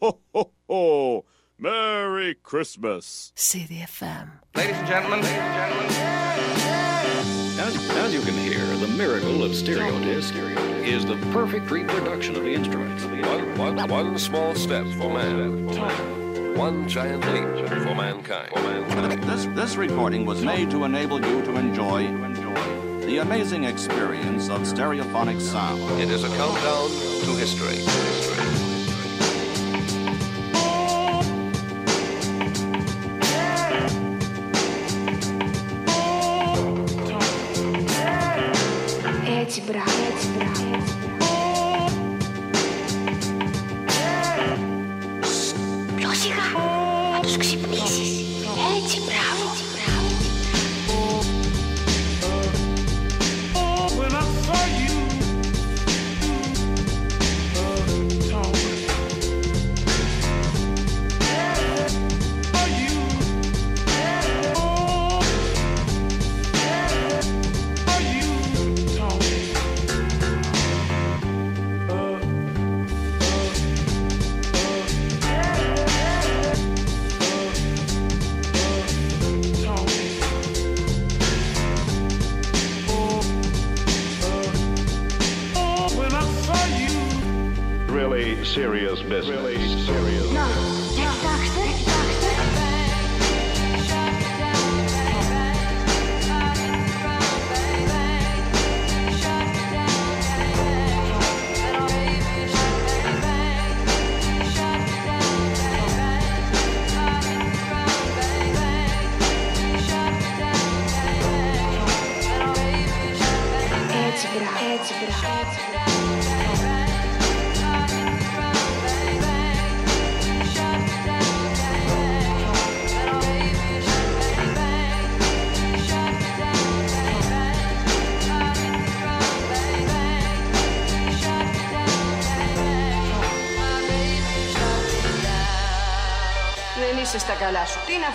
ho, ho, ho. Merry Christmas. CDFM. Ladies and gentlemen, ladies and gentlemen. As, as you can hear, the miracle of stereo disc is the perfect reproduction of the instruments. One, one, one small step for man. One giant leap for mankind. For mankind. This, this recording was made to enable you to enjoy the amazing experience of stereophonic sound. It is a countdown to history.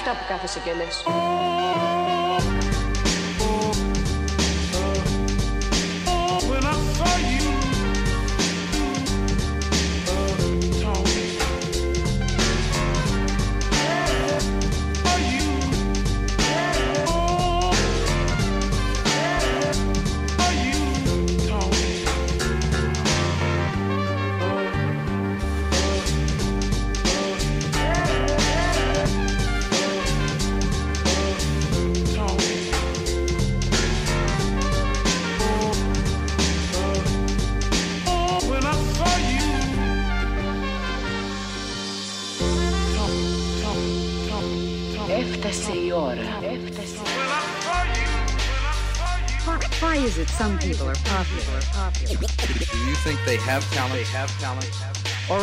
Αυτά που κάθεσαι και λες.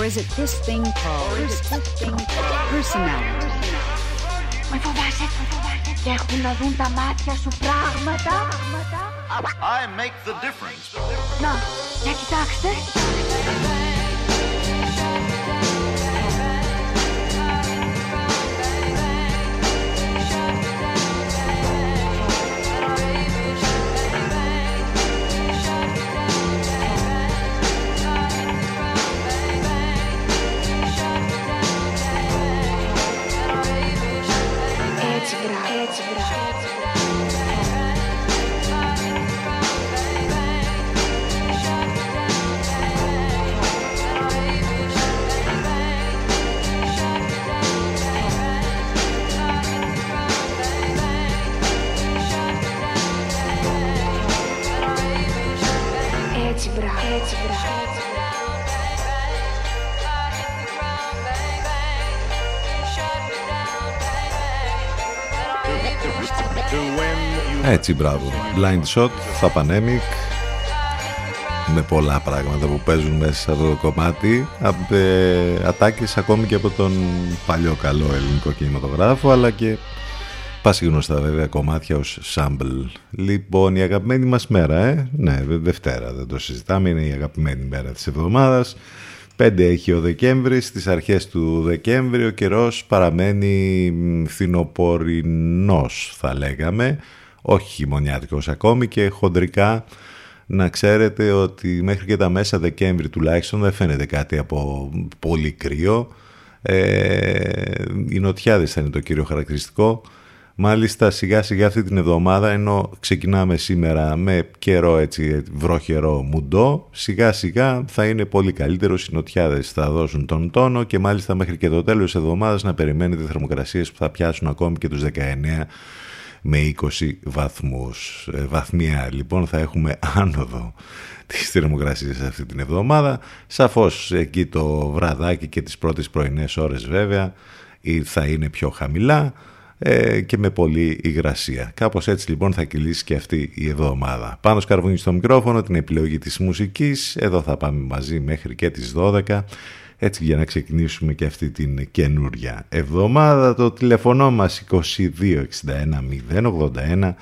Or is it this thing called personality? Με φοβάσαι, με φοβάσαι. Και έχουν να δουν τα μάτια σου πράγματα. I make the difference. Να, για κοιτάξτε. Μπράβο, Έτσι, μπράβο. Blind shot, θα Pandemic. Με πολλά πράγματα που παίζουν μέσα σε αυτό το κομμάτι. Από ε, ατάκες ακόμη και από τον παλιό καλό ελληνικό κινηματογράφο, αλλά και πασίγνωστα βέβαια κομμάτια ως sample. Λοιπόν, η αγαπημένη μας μέρα, ε. Ναι, Δε- Δευτέρα δεν το συζητάμε, είναι η αγαπημένη μέρα της εβδομάδας. 5 έχει ο Δεκέμβρη, στις αρχές του Δεκέμβρη ο καιρός παραμένει μ, φθινοπορεινός θα λέγαμε, όχι χειμωνιάτικος ακόμη και χοντρικά να ξέρετε ότι μέχρι και τα μέσα Δεκέμβρη τουλάχιστον δεν φαίνεται κάτι από πολύ κρύο. Ε, οι νοτιάδες θα είναι το κύριο χαρακτηριστικό. Μάλιστα σιγά σιγά αυτή την εβδομάδα ενώ ξεκινάμε σήμερα με καιρό έτσι βροχερό μουντό σιγά σιγά θα είναι πολύ καλύτερος οι νοτιάδες θα δώσουν τον τόνο και μάλιστα μέχρι και το τέλος της εβδομάδας να περιμένετε θερμοκρασίες που θα πιάσουν ακόμη και τους 19 με 20 βαθμούς. Ε, βαθμία λοιπόν θα έχουμε άνοδο τις θερμοκρασίες αυτή την εβδομάδα. Σαφώς εκεί το βραδάκι και τις πρώτες πρωινές ώρες βέβαια θα είναι πιο χαμηλά ε, και με πολλή υγρασία. Κάπως έτσι λοιπόν θα κυλήσει και αυτή η εβδομάδα. Πάνω σκαρβούνι στο μικρόφωνο, την επιλογή της μουσικής. Εδώ θα πάμε μαζί μέχρι και τις 12. Έτσι για να ξεκινήσουμε και αυτή την καινούρια εβδομάδα. Το τηλεφωνό μας 2261 081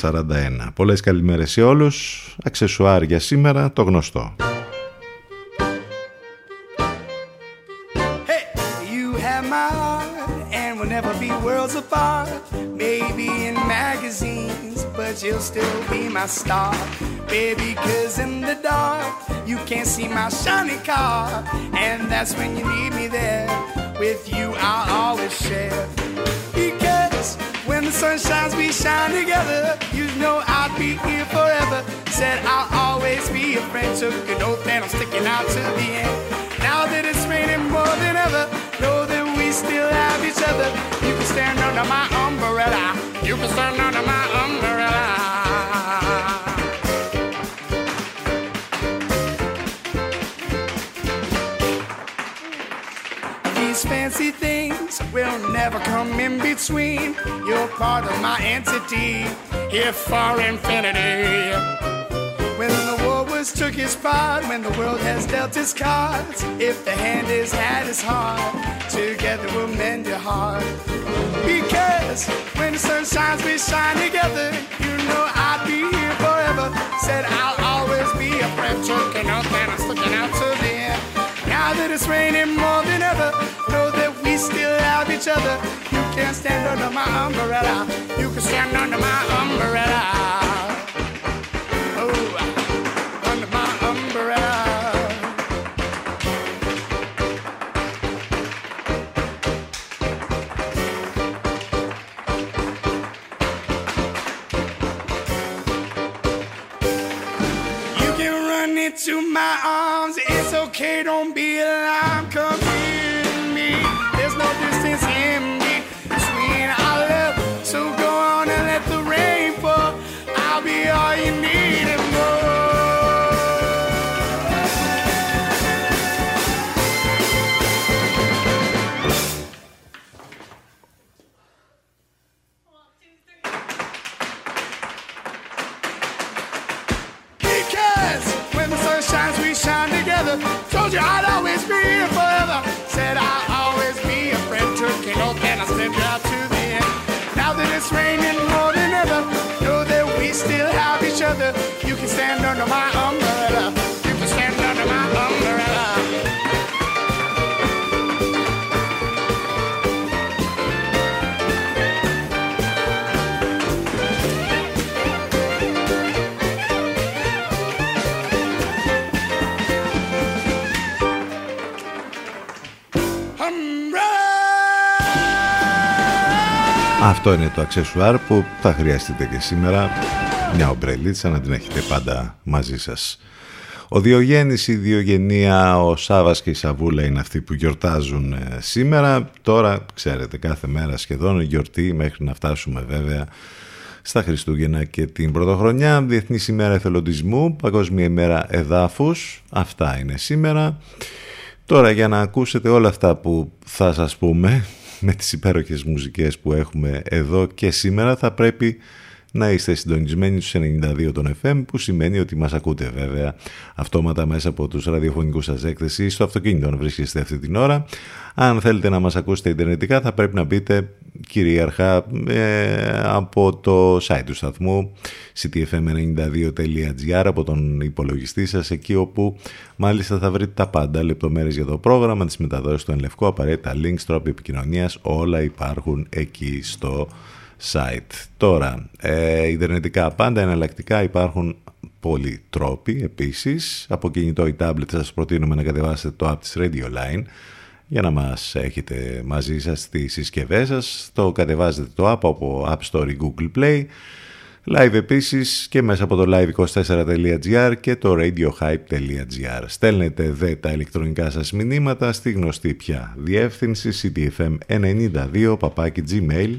041. Πολλές καλημέρες σε όλους. Αξεσουάρ για σήμερα το γνωστό. worlds apart. You'll still be my star. Baby, cause in the dark, you can't see my shiny car. And that's when you need me there. With you, I'll always share. Because when the sun shines, we shine together. You know I'll be here forever. Said I'll always be a friend. Took an oath and I'm sticking out to the end. Now that it's raining more than ever, know that we still have each other. You can stand under my umbrella. You can stand under my umbrella. Never come in between. You're part of my entity, here for infinity. When the war was took his part when the world has dealt its cards. If the hand is had is heart, together we'll mend your heart. Because when the sun shines, we shine together. You know I'll be here forever. Said I'll always be a friend. An oath and I'm sticking out to the end. Now that it's raining more than ever, know that still have each other. You can stand under my umbrella. You can stand under my umbrella. Oh, under my umbrella. You can run into my arms. It's okay, don't be alarmed. Come Αυτό είναι το αξεσουάρ που θα χρειαστείτε και σήμερα μια ομπρελίτσα να την έχετε πάντα μαζί σας. Ο Διογέννης, η Διογενία, ο Σάβας και η Σαβούλα είναι αυτοί που γιορτάζουν ε, σήμερα. Τώρα, ξέρετε, κάθε μέρα σχεδόν γιορτή μέχρι να φτάσουμε βέβαια στα Χριστούγεννα και την Πρωτοχρονιά. Διεθνής ημέρα εθελοντισμού, Παγκόσμια ημέρα εδάφους. Αυτά είναι σήμερα. Τώρα για να ακούσετε όλα αυτά που θα σας πούμε με τις υπέροχες μουσικές που έχουμε εδώ και σήμερα θα πρέπει να είστε συντονισμένοι στους 92 των FM που σημαίνει ότι μας ακούτε βέβαια αυτόματα μέσα από τους ραδιοφωνικούς σας έκθεσης στο αυτοκίνητο να βρίσκεστε αυτή την ώρα. Αν θέλετε να μας ακούσετε ιντερνετικά θα πρέπει να μπείτε κυρίαρχα ε, από το site του σταθμού ctfm92.gr από τον υπολογιστή σας εκεί όπου μάλιστα θα βρείτε τα πάντα λεπτομέρειες για το πρόγραμμα, τις μεταδόσεις του Ενλευκό, απαραίτητα links, τρόποι επικοινωνίας, όλα υπάρχουν εκεί στο site. Τώρα, ε, πάντα εναλλακτικά υπάρχουν πολλοί τρόποι επίσης. Από κινητό ή tablet σας προτείνουμε να κατεβάσετε το app της Radio Line για να μας έχετε μαζί σας τις συσκευές σας. Το κατεβάζετε το app από App Store ή Google Play. Live επίσης και μέσα από το live24.gr και το radiohype.gr. Στέλνετε δε τα ηλεκτρονικά σας μηνύματα στη γνωστή πια διεύθυνση cdfm92 gmail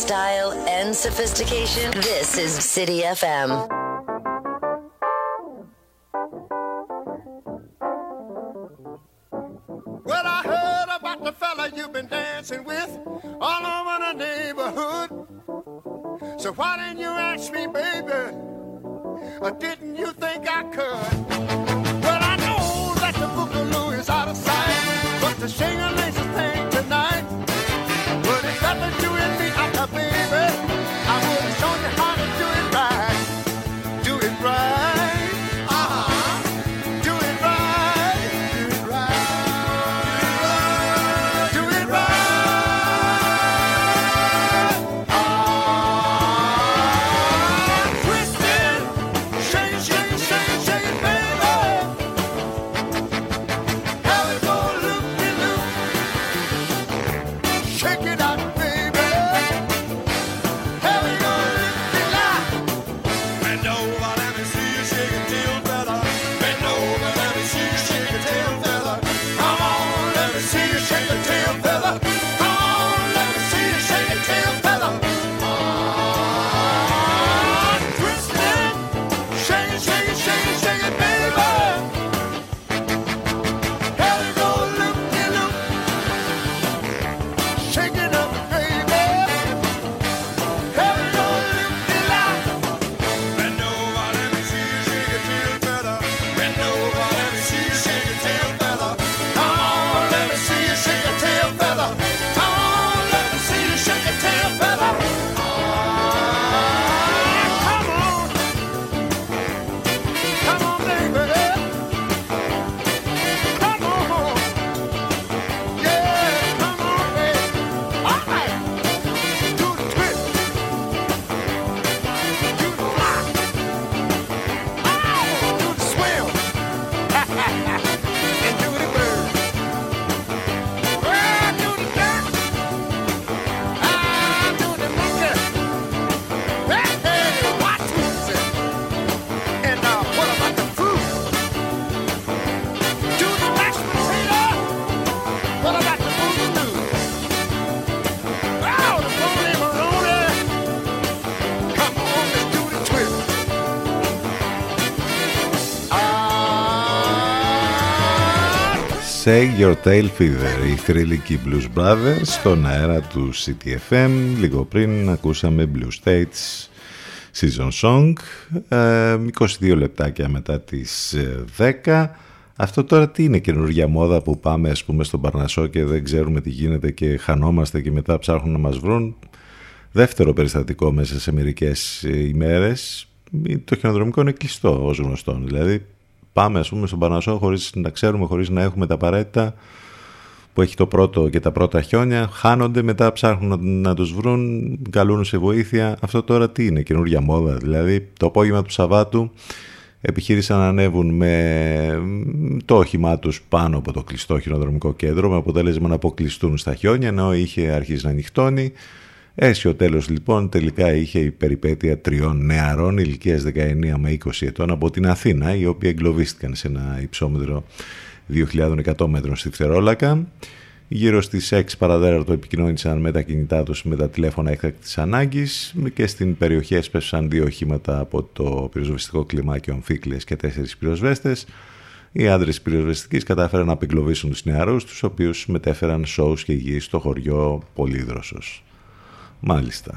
Style, and sophistication, this is City FM. Say Your Tail Feather, οι θρηλυκοί Blues Brothers στον αέρα του CTFM. Λίγο πριν ακούσαμε Blue States Season Song, 22 λεπτάκια μετά τις 10. Αυτό τώρα τι είναι καινούργια μόδα που πάμε ας πούμε στον Παρνασό και δεν ξέρουμε τι γίνεται και χανόμαστε και μετά ψάχνουν να μας βρουν; Δεύτερο περιστατικό μέσα σε μερικές ημέρες. Το χιονοδρομικό είναι κλειστό ως γνωστό. Δηλαδή πάμε ας πούμε στον Παρνασό χωρίς να ξέρουμε, χωρίς να έχουμε τα απαραίτητα που έχει το πρώτο και τα πρώτα χιόνια, χάνονται, μετά ψάχνουν να τους βρουν, καλούν σε βοήθεια. Αυτό τώρα τι είναι, καινούργια μόδα. Δηλαδή το απόγευμα του Σαββάτου επιχείρησαν να ανέβουν με το όχημά τους πάνω από το κλειστό χειροδρομικό κέντρο με αποτέλεσμα να αποκλειστούν στα χιόνια ενώ είχε αρχίσει να νυχτώνει. Έτσι ο τέλος λοιπόν τελικά είχε η περιπέτεια τριών νεαρών ηλικίας 19 με 20 ετών από την Αθήνα οι οποίοι εγκλωβίστηκαν σε ένα υψόμετρο 2.100 μέτρων στη Φτερόλακα. Γύρω στις 6 παραδέρατο επικοινώνησαν με τα κινητά τους με τα τηλέφωνα έκτακτης ανάγκης και στην περιοχή έσπευσαν δύο οχήματα από το πυροσβεστικό κλιμάκιο αμφίκλες και τέσσερις πυροσβέστες. Οι άντρες πυροσβεστικής κατάφεραν να απεγκλωβίσουν τους νεαρούς, τους οποίους μετέφεραν σώους και υγιείς στο χωριό Πολύδροσος. Μάλιστα.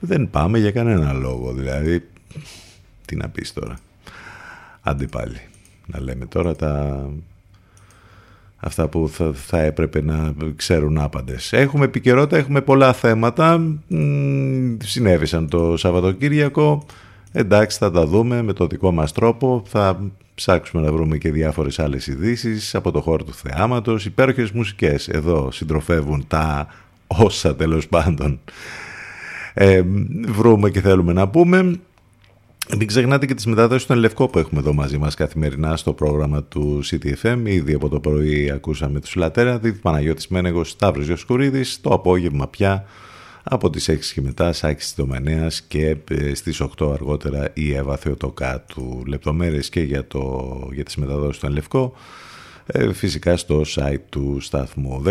Δεν πάμε για κανένα λόγο, δηλαδή. Τι να πεις τώρα. Άντε πάλι. Να λέμε τώρα τα αυτά που θα, θα έπρεπε να ξέρουν άπαντες. Έχουμε επικαιρότητα, έχουμε πολλά θέματα, συνέβησαν το Σαββατοκύριακο, εντάξει θα τα δούμε με το δικό μας τρόπο, θα ψάξουμε να βρούμε και διάφορες άλλες ειδήσεις από το χώρο του θεάματος, υπέροχες μουσικές εδώ συντροφεύουν τα όσα τέλος πάντων ε, βρούμε και θέλουμε να πούμε. Μην ξεχνάτε και τις μεταδόσεις των Λευκό που έχουμε εδώ μαζί μας καθημερινά στο πρόγραμμα του CTFM. Ήδη από το πρωί ακούσαμε τους Λατέρα, Δίδη Παναγιώτης Μένεγος, Σταύρος Διοσκουρίδης. Το απόγευμα πια από τις 6 και μετά Σάκης Τομανέας και ε, στις 8 αργότερα η Εύα Θεοτοκάτου. Λεπτομέρειες και για, το, για τις μεταδόσεις των Λευκό ε, φυσικά στο site του σταθμού.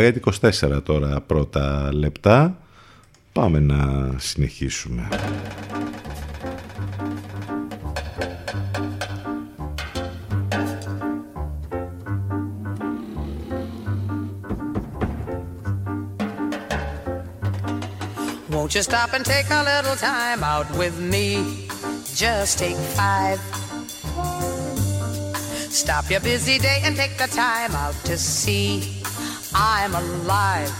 24 τώρα πρώτα λεπτά. Πάμε να συνεχίσουμε. Won't you stop and take a little time out with me? Just take five. Stop your busy day and take the time out to see I'm alive.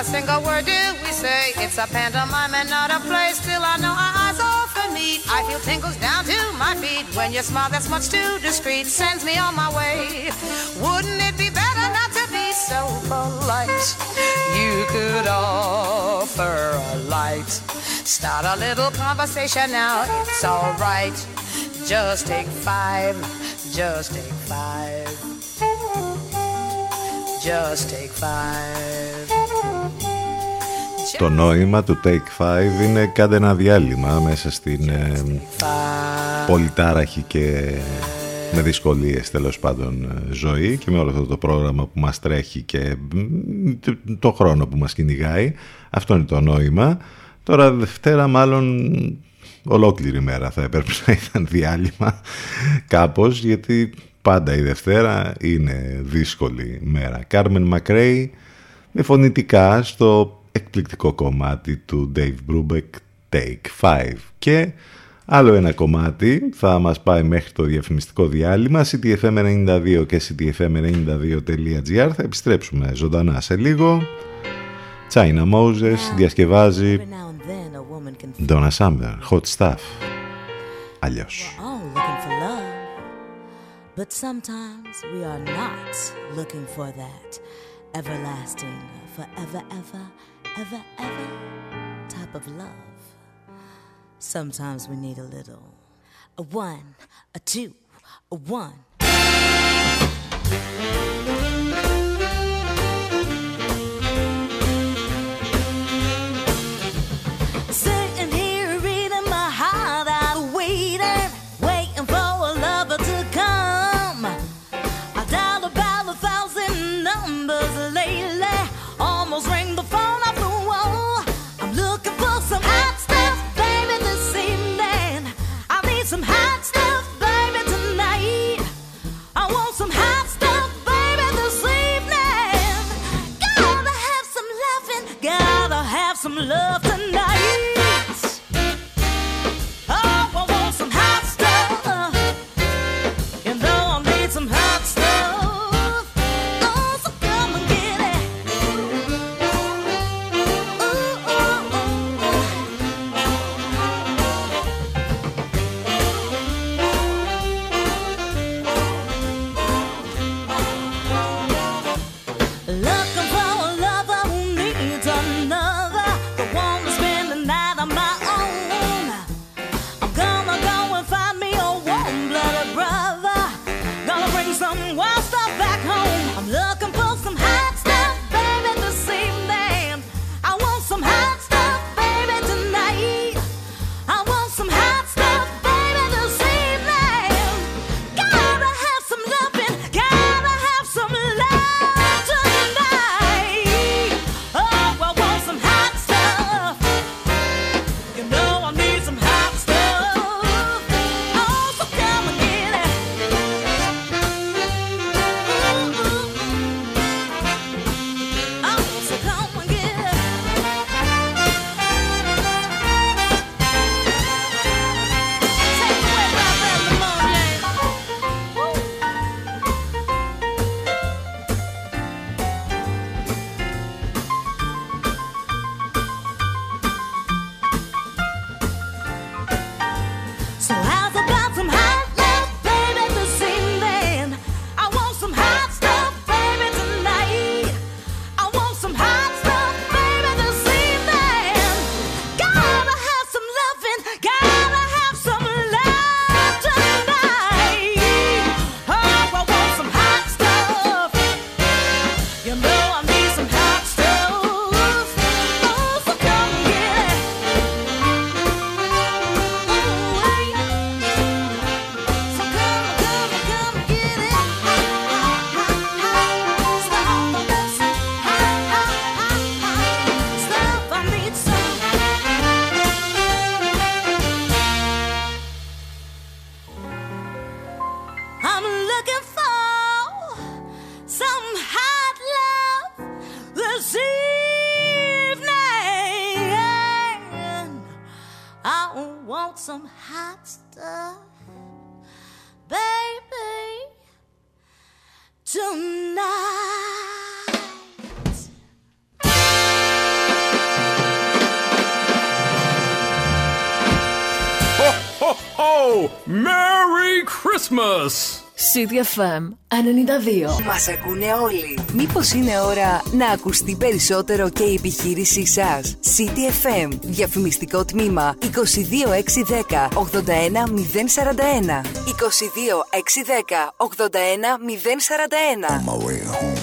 A single word do we say. It's a pantomime and not a play. Still, I know our eyes often meet. I feel tingles down to my feet when your smile that's much too discreet sends me on my way. Wouldn't it be better not to be so polite? You could offer a light. Start a little conversation now, it's alright. Just take five, just take five. Just take five. Το νόημα του Take 5 είναι κάντε ένα διάλειμμα μέσα στην ε, πολυτάραχη και με δυσκολίες τέλος πάντων ε, ζωή και με όλο αυτό το πρόγραμμα που μας τρέχει και το χρόνο που μας κυνηγάει. Αυτό είναι το νόημα. Τώρα Δευτέρα μάλλον ολόκληρη μέρα θα έπρεπε να ήταν διάλειμμα κάπως γιατί πάντα η Δευτέρα είναι δύσκολη μέρα. Κάρμεν Μακρέι με φωνητικά στο εκπληκτικό κομμάτι του Dave Brubeck Take 5 και άλλο ένα κομμάτι θα μας πάει μέχρι το διαφημιστικό διάλειμμα ctfm92 και ctfm92.gr θα επιστρέψουμε ζωντανά σε λίγο. China Moses διασκευάζει Donna Summer, Hot Stuff. Αλλιώς. But sometimes we are not looking for that everlasting, forever, ever. ever, ever type of love. Sometimes we need a little, a one, a two, a one. Christmas. City FM 92. Μας ακούνε όλοι. Μήπως είναι ώρα να ακουστεί περισσότερο και η επιχείρησή σας; City FM. Διαφημιστικό τμήμα 22610 81041. 22610 81041. On my way home.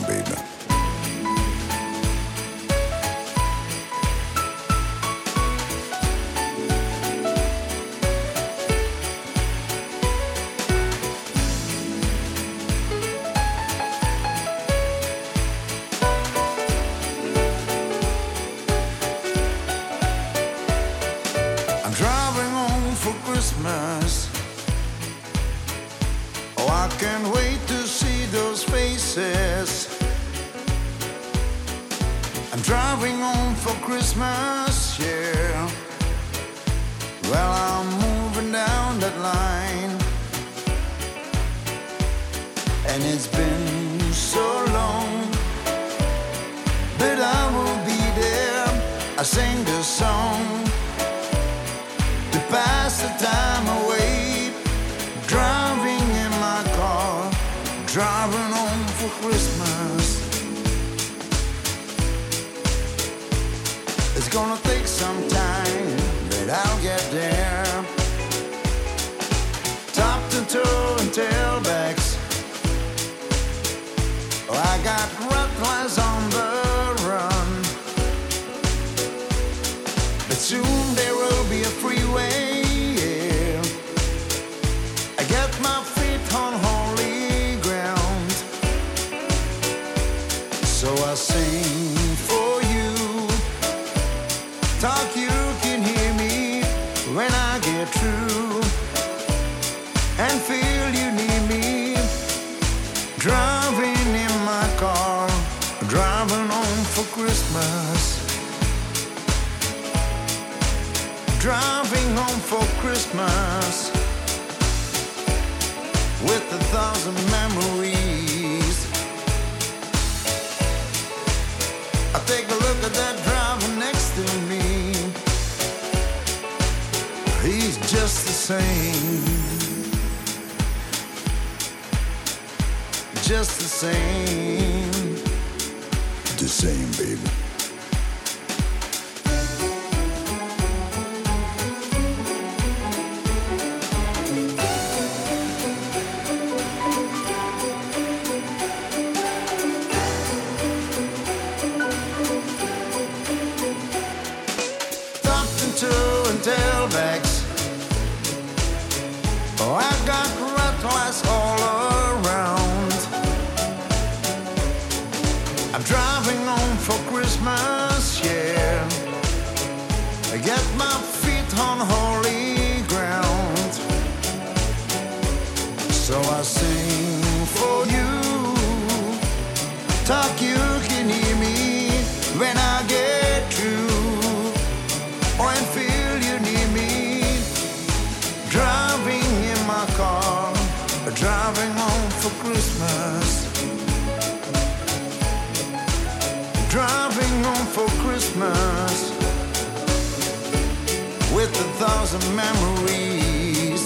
Thousand memories.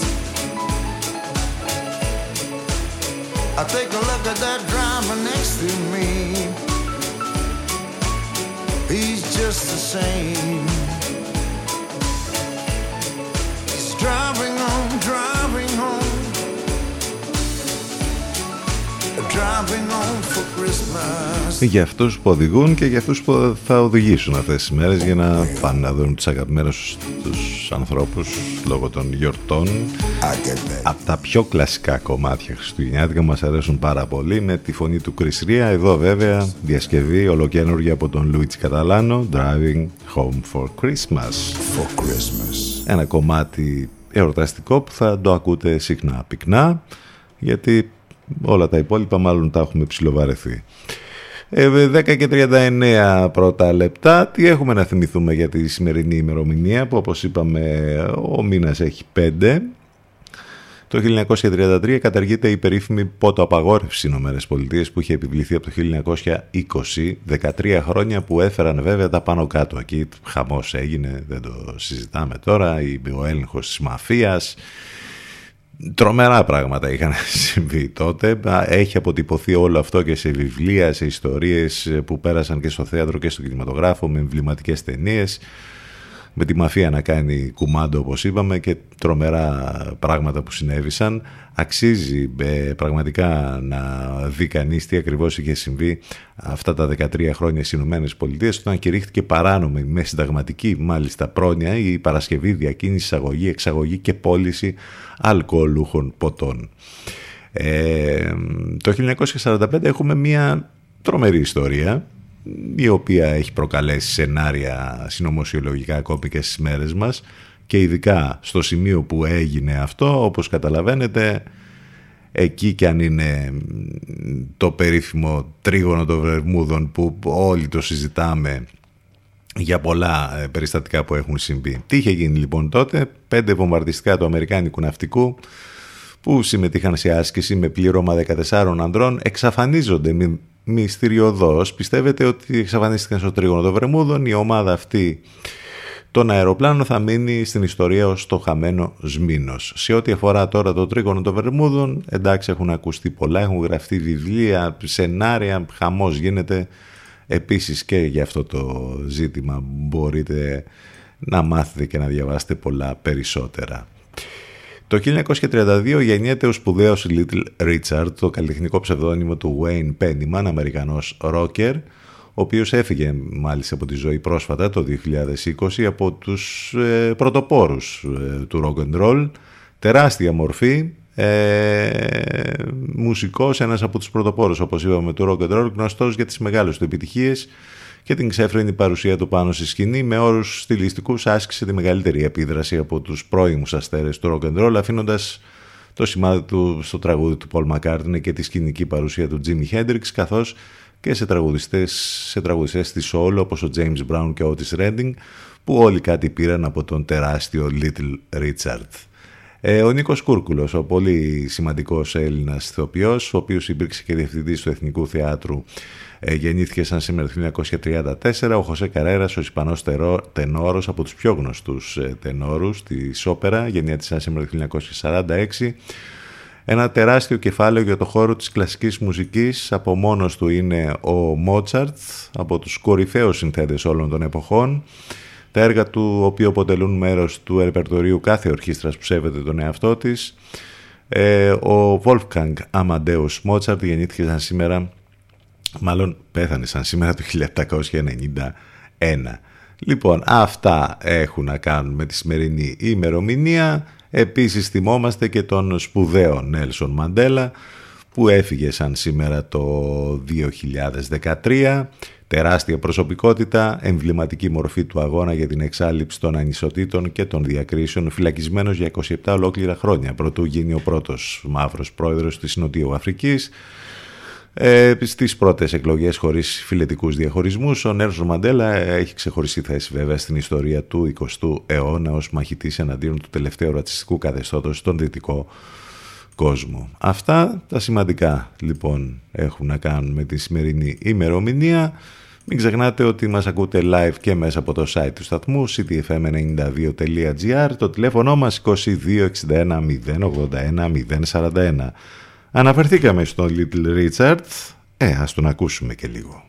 I take a look at that driver next to me. He's just the same. He's driving Για αυτούς που οδηγούν και για αυτούς που θα οδηγήσουν αυτές τις μέρες για να πάνε να δουν τους αγαπημένους τους ανθρώπους λόγω των γιορτών. Από τα πιο κλασικά κομμάτια χριστουγεννιάτικα μας αρέσουν πάρα πολύ με τη φωνή του Chris Ria. Εδώ βέβαια διασκευή ολοκένουργια από τον Luigi Καταλάνο Driving Home for Christmas. For Christmas. Ένα κομμάτι εορταστικό που θα το ακούτε συχνά πυκνά γιατί όλα τα υπόλοιπα μάλλον τα έχουμε ψηλοβαρεθεί. Ε, 10 και 39 πρώτα λεπτά. Τι έχουμε να θυμηθούμε για τη σημερινή ημερομηνία που όπως είπαμε ο μήνας έχει 5. Το 1933 καταργείται η περίφημη πότο απαγόρευση στις ΗΠΑ που είχε επιβληθεί από το 1920, 13 χρόνια που έφεραν βέβαια τα πάνω κάτω. Εκεί χαμός έγινε, δεν το συζητάμε τώρα, ο έλεγχος της μαφίας, Τρομερά πράγματα είχαν συμβεί τότε. Έχει αποτυπωθεί όλο αυτό και σε βιβλία, σε ιστορίες που πέρασαν και στο θέατρο και στο κινηματογράφο με εμβληματικές ταινίες με τη μαφία να κάνει κουμάντο όπως είπαμε και τρομερά πράγματα που συνέβησαν. Αξίζει ε, πραγματικά να δει κανείς τι ακριβώς είχε συμβεί αυτά τα 13 χρόνια στις Ηνωμένες Πολιτείες όταν κηρύχθηκε παράνομη με συνταγματική μάλιστα πρόνοια η παρασκευή, διακίνηση, εισαγωγή, εξαγωγή και πώληση αλκοολούχων ποτών. Ε, το 1945 έχουμε μια τρομερή ιστορία η οποία έχει προκαλέσει σενάρια συνωμοσιολογικά ακόμη και στις μέρες μας και ειδικά στο σημείο που έγινε αυτό, όπως καταλαβαίνετε, εκεί και αν είναι το περίφημο τρίγωνο των Βερμούδων που όλοι το συζητάμε για πολλά ε, περιστατικά που έχουν συμβεί. Τι είχε γίνει λοιπόν τότε, πέντε βομβαρδιστικά του Αμερικάνικου ναυτικού που συμμετείχαν σε άσκηση με πλήρωμα 14 ανδρών εξαφανίζονται μυ... μυστηριωδώς. Πιστεύετε ότι εξαφανίστηκαν στο τρίγωνο των Βερμούδων. Η ομάδα αυτή τον αεροπλάνο θα μείνει στην ιστορία ως το χαμένο Σμήνος. Σε ό,τι αφορά τώρα το τρίγωνο των Βερμούδων, εντάξει έχουν ακουστεί πολλά, έχουν γραφτεί βιβλία, σενάρια, χαμός γίνεται. Επίσης και για αυτό το ζήτημα μπορείτε να μάθετε και να διαβάσετε πολλά περισσότερα. Το 1932 γεννιέται ο σπουδαίος Little Richard, το καλλιτεχνικό ψευδόνυμο του Wayne Pennyman, Αμερικανός ρόκερ, ο οποίος έφυγε μάλιστα από τη ζωή πρόσφατα το 2020 από τους ε, πρωτοπόρους ε, του rock and roll, τεράστια μορφή, ε, μουσικός, ένας από τους πρωτοπόρους όπως είπαμε του rock and roll, γνωστός για τις μεγάλες του επιτυχίες και την ξέφρενη παρουσία του πάνω στη σκηνή με όρους στιλιστικούς άσκησε τη μεγαλύτερη επίδραση από τους πρώιμους αστέρες του rock and roll αφήνοντας το σημάδι του στο τραγούδι του Paul McCartney και τη σκηνική παρουσία του Jimi Hendrix καθώς και σε τραγουδιστές, σε τραγουδιστές της solo όπως ο James Brown και ο Otis Redding που όλοι κάτι πήραν από τον τεράστιο Little Richard. Ε, ο Νίκος Κούρκουλος, ο πολύ σημαντικός Έλληνας ηθοποιός, ο οποίος υπήρξε και διευθυντής του Εθνικού Θεάτρου, ε, γεννήθηκε σαν σήμερα το 1934. Ο Χωσέ Καρέρας, ο Ισπανός τενόρος, από τους πιο γνωστούς ε, τενόρους της όπερα, γεννήθηκε σαν σήμερα το 1946. Ένα τεράστιο κεφάλαιο για το χώρο της κλασικής μουσικής από μόνος του είναι ο Μότσαρτ, από τους κορυφαίους συνθέτες όλων των εποχών. Τα έργα του, οποίο αποτελούν μέρος του ρεπερτορίου κάθε ορχήστρας που σέβεται τον εαυτό της. Ε, ο Wolfgang Amadeus Mozart γεννήθηκε σαν σήμερα, μάλλον πέθανε σαν σήμερα το 1791. Λοιπόν, αυτά έχουν να κάνουν με τη σημερινή ημερομηνία. Επίσης θυμόμαστε και τον σπουδαίο Νέλσον Μαντέλα που έφυγε σαν σήμερα το 2013. Τεράστια προσωπικότητα, εμβληματική μορφή του αγώνα για την εξάλληψη των ανισοτήτων και των διακρίσεων, φυλακισμένος για 27 ολόκληρα χρόνια, πρωτού γίνει ο πρώτος μαύρος πρόεδρος της Νοτιού Αφρικής, ε, στις πρώτες εκλογές χωρίς φιλετικούς διαχωρισμούς, ο Νέρσον Μαντέλα έχει ξεχωριστεί θέση βέβαια στην ιστορία του 20ου αιώνα ως μαχητής εναντίον του τελευταίου ρατσιστικού καθεστώτος στον δυτικό κόσμο. Αυτά τα σημαντικά λοιπόν έχουν να κάνουν με τη σημερινή ημερομηνία. Μην ξεχνάτε ότι μας ακούτε live και μέσα από το site του σταθμού ctfm92.gr το τηλέφωνο μας 2261 081 041 Αναφερθήκαμε στον Little Richard, ε, ας τον ακούσουμε και λίγο.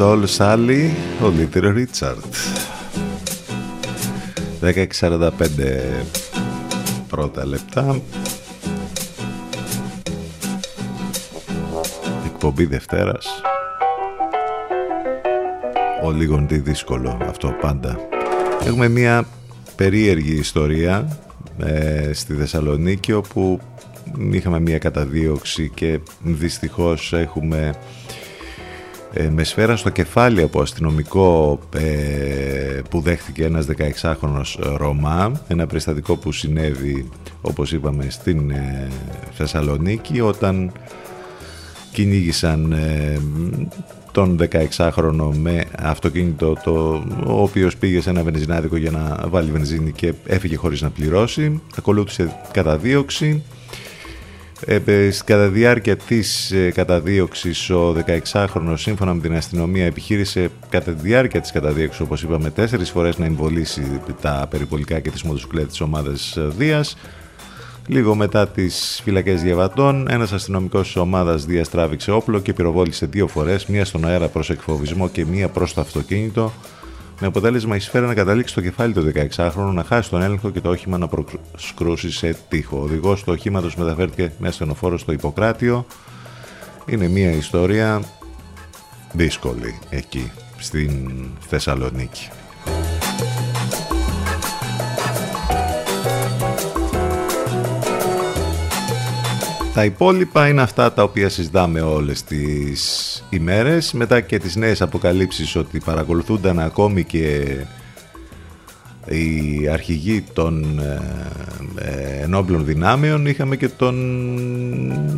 Long Tall Sally, ο Little Richard. 16.45 πρώτα λεπτά. Εκπομπή Δευτέρας. Ο λίγο τι δύσκολο αυτό πάντα. Έχουμε μια περίεργη ιστορία ε, στη Θεσσαλονίκη όπου είχαμε μια καταδίωξη και δυστυχώς έχουμε ε, με σφαίρα στο κεφάλι από αστυνομικό ε, που δέχτηκε ένας 16χρονος Ρωμά. Ένα περιστατικό που συνέβη όπως είπαμε στην ε, Θεσσαλονίκη όταν κυνήγησαν τον 16χρονο με αυτοκίνητο το, ο οποίος πήγε σε ένα βενζινάδικο για να βάλει βενζίνη και έφυγε χωρίς να πληρώσει. Ακολούθησε καταδίωξη ε, κατά διάρκεια της ε, καταδίωξης ο 16χρονος σύμφωνα με την αστυνομία επιχείρησε κατά τη διάρκεια της καταδίωξης όπως είπαμε τέσσερις φορές να εμβολήσει τα περιπολικά και τις μοτοσυκλέτες της ομάδας Δίας. Λίγο μετά τις φυλακές διαβατών, ένας αστυνομικός της ομάδας Δίας τράβηξε όπλο και πυροβόλησε δύο φορές, μία στον αέρα προς εκφοβισμό και μία προς το αυτοκίνητο με αποτέλεσμα η σφαίρα να καταλήξει στο κεφάλι του 16χρονου, να χάσει τον έλεγχο και το όχημα να προσκρούσει σε τείχο. Ο οδηγός του οχήματος μεταφέρθηκε με ασθενοφόρο στο Ιπποκράτιο. Είναι μια ιστορία δύσκολη εκεί στην Θεσσαλονίκη. Τα υπόλοιπα είναι αυτά τα οποία συζητάμε όλες τις ημέρες. Μετά και τις νέες αποκαλύψεις ότι παρακολουθούνταν ακόμη και οι αρχηγοί των ε, ε, ενόπλων δυνάμεων. Είχαμε και τον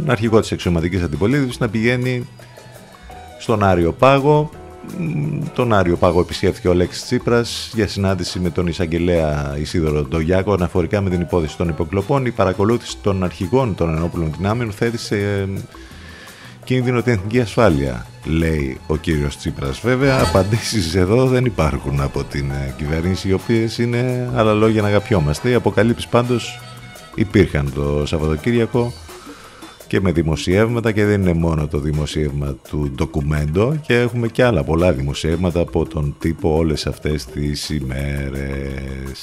αρχηγό της εξωματικής αντιπολίτευσης να πηγαίνει στον Άριο Πάγο τον Άριο Πάγο επισκέφθηκε ο Λέξης Τσίπρας για συνάντηση με τον εισαγγελέα Ισίδωρο Ντογιάκο αναφορικά με την υπόθεση των υποκλοπών. Η παρακολούθηση των αρχηγών των ενόπλων δυνάμεων θέρισε ε, κίνδυνο την εθνική ασφάλεια, λέει ο κύριος Τσίπρας. Βέβαια, απαντήσεις εδώ δεν υπάρχουν από την ε, κυβέρνηση, οι οποίες είναι άλλα λόγια να αγαπιόμαστε. Οι αποκαλύψεις πάντως υπήρχαν το Σαββατοκύριακο και με δημοσιεύματα και δεν είναι μόνο το δημοσίευμα του ντοκουμέντο και έχουμε και άλλα πολλά δημοσιεύματα από τον τύπο όλες αυτές τις ημέρες.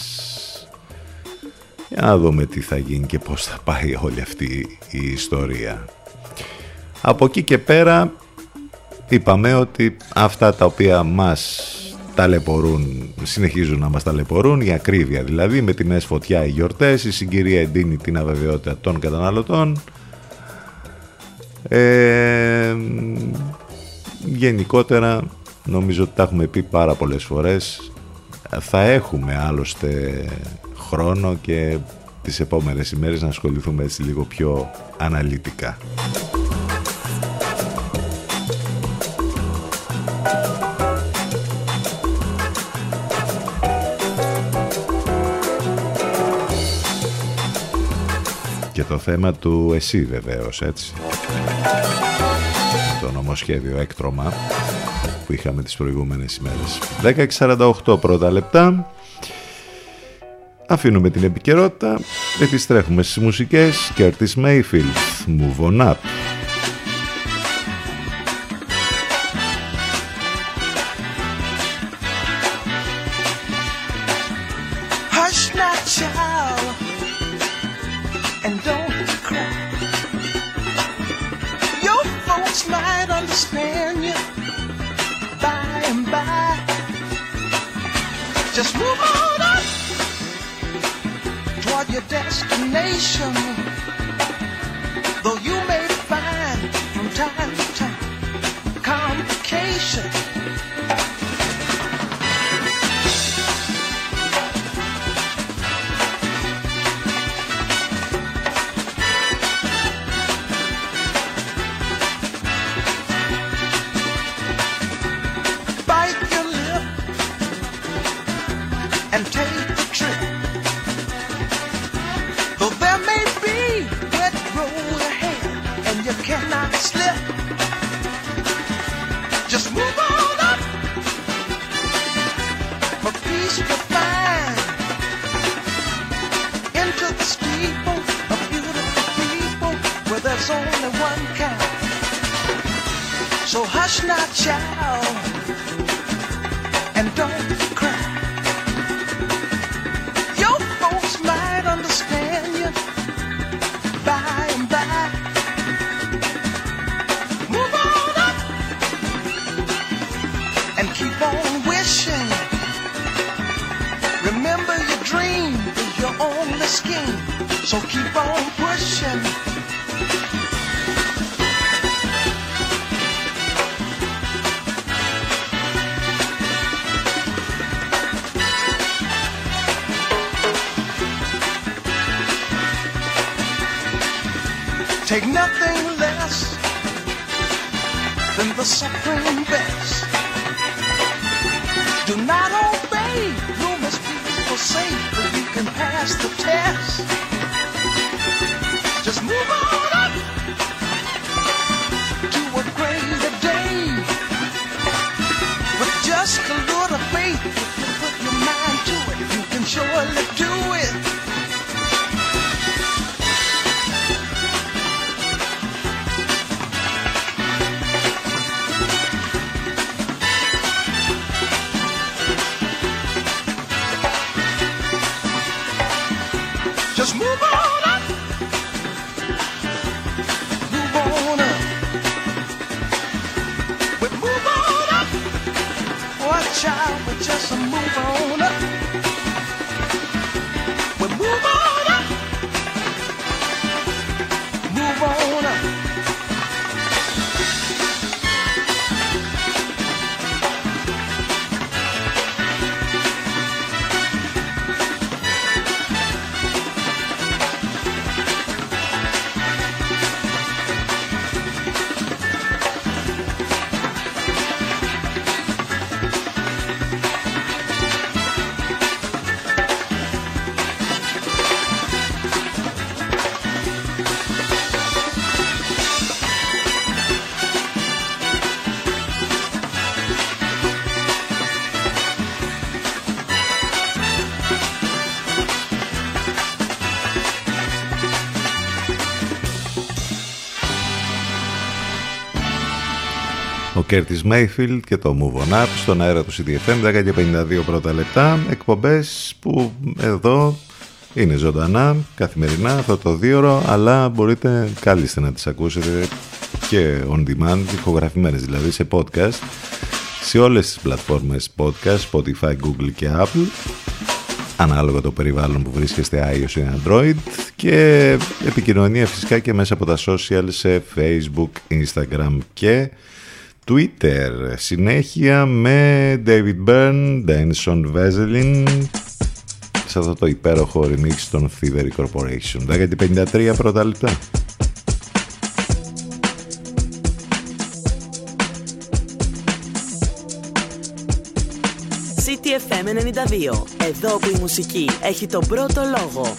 Για να δούμε τι θα γίνει και πώς θα πάει όλη αυτή η ιστορία. Από εκεί και πέρα είπαμε ότι αυτά τα οποία μας ταλαιπωρούν, συνεχίζουν να μας ταλαιπωρούν, η ακρίβεια δηλαδή, με τιμές φωτιά οι γιορτές, η συγκυρία εντείνει την αβεβαιότητα των καταναλωτών, ε, γενικότερα νομίζω ότι τα έχουμε πει πάρα πολλές φορές θα έχουμε άλλωστε χρόνο και τις επόμενες ημέρες να ασχοληθούμε έτσι λίγο πιο αναλυτικά. Και το θέμα του εσύ βεβαίως έτσι. Το νομοσχέδιο έκτρωμα που είχαμε τις προηγούμενες ημέρες. 10.48 πρώτα λεπτά. Αφήνουμε την επικαιρότητα. Επιστρέφουμε στις μουσικές. Curtis Mayfield Move On Up So keep on Ο Κέρτις Μέιφιλτ και το Move On Up στον αέρα του CDFM 10 και 52 πρώτα λεπτά. Εκπομπές που εδώ είναι ζωντανά καθημερινά αυτό το δίωρο αλλά μπορείτε κάλλιστα να τις ακούσετε και on demand ηχογραφημένες δηλαδή σε podcast σε όλες τις πλατφόρμες podcast Spotify, Google και Apple ανάλογα το περιβάλλον που βρίσκεστε iOS ή Android και επικοινωνία φυσικά και μέσα από τα social σε Facebook, Instagram και Twitter. Συνέχεια με David Byrne, Denson Veselin σε αυτό το υπέροχο remix των Thievery Corporation. 10 53 πρώτα λεπτά. CTFM 92. Εδώ που η μουσική έχει τον πρώτο λόγο.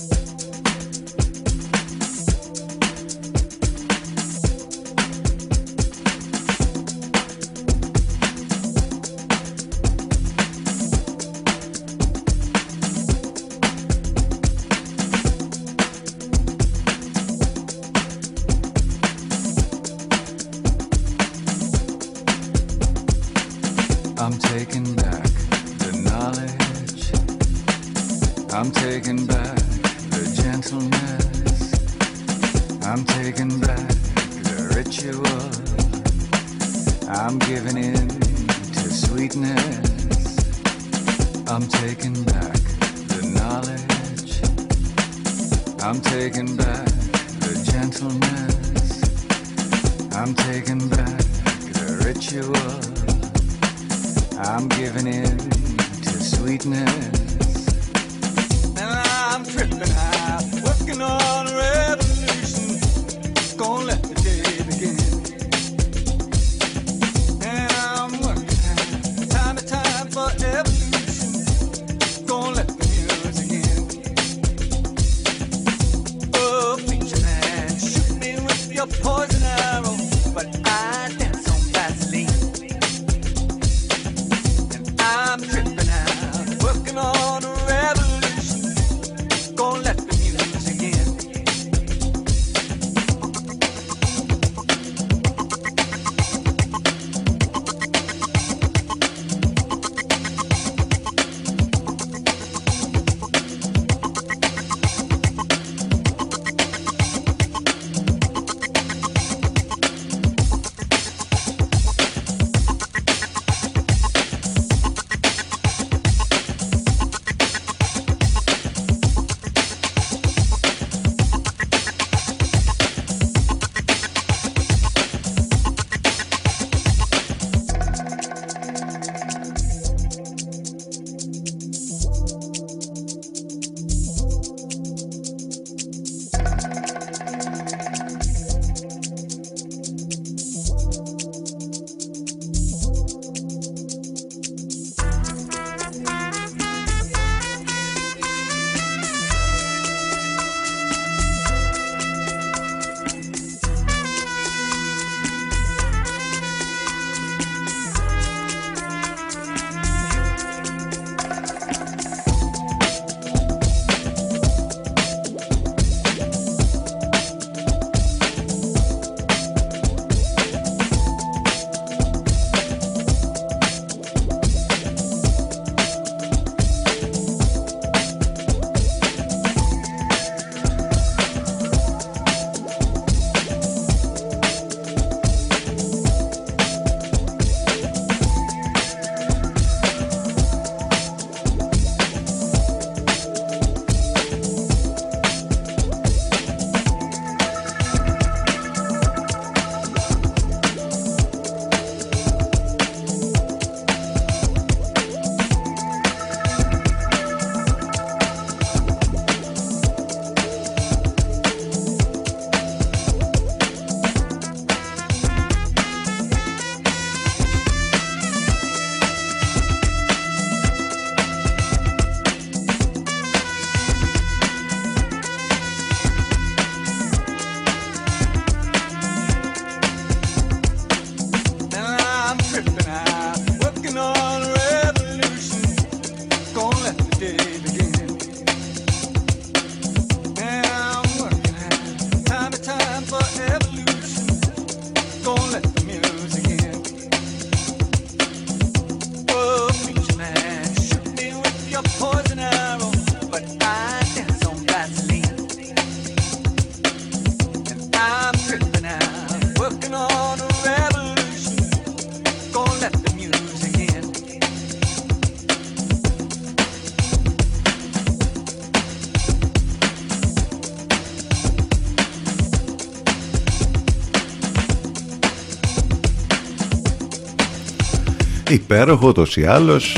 Υπέροχο ούτως ή άλλως.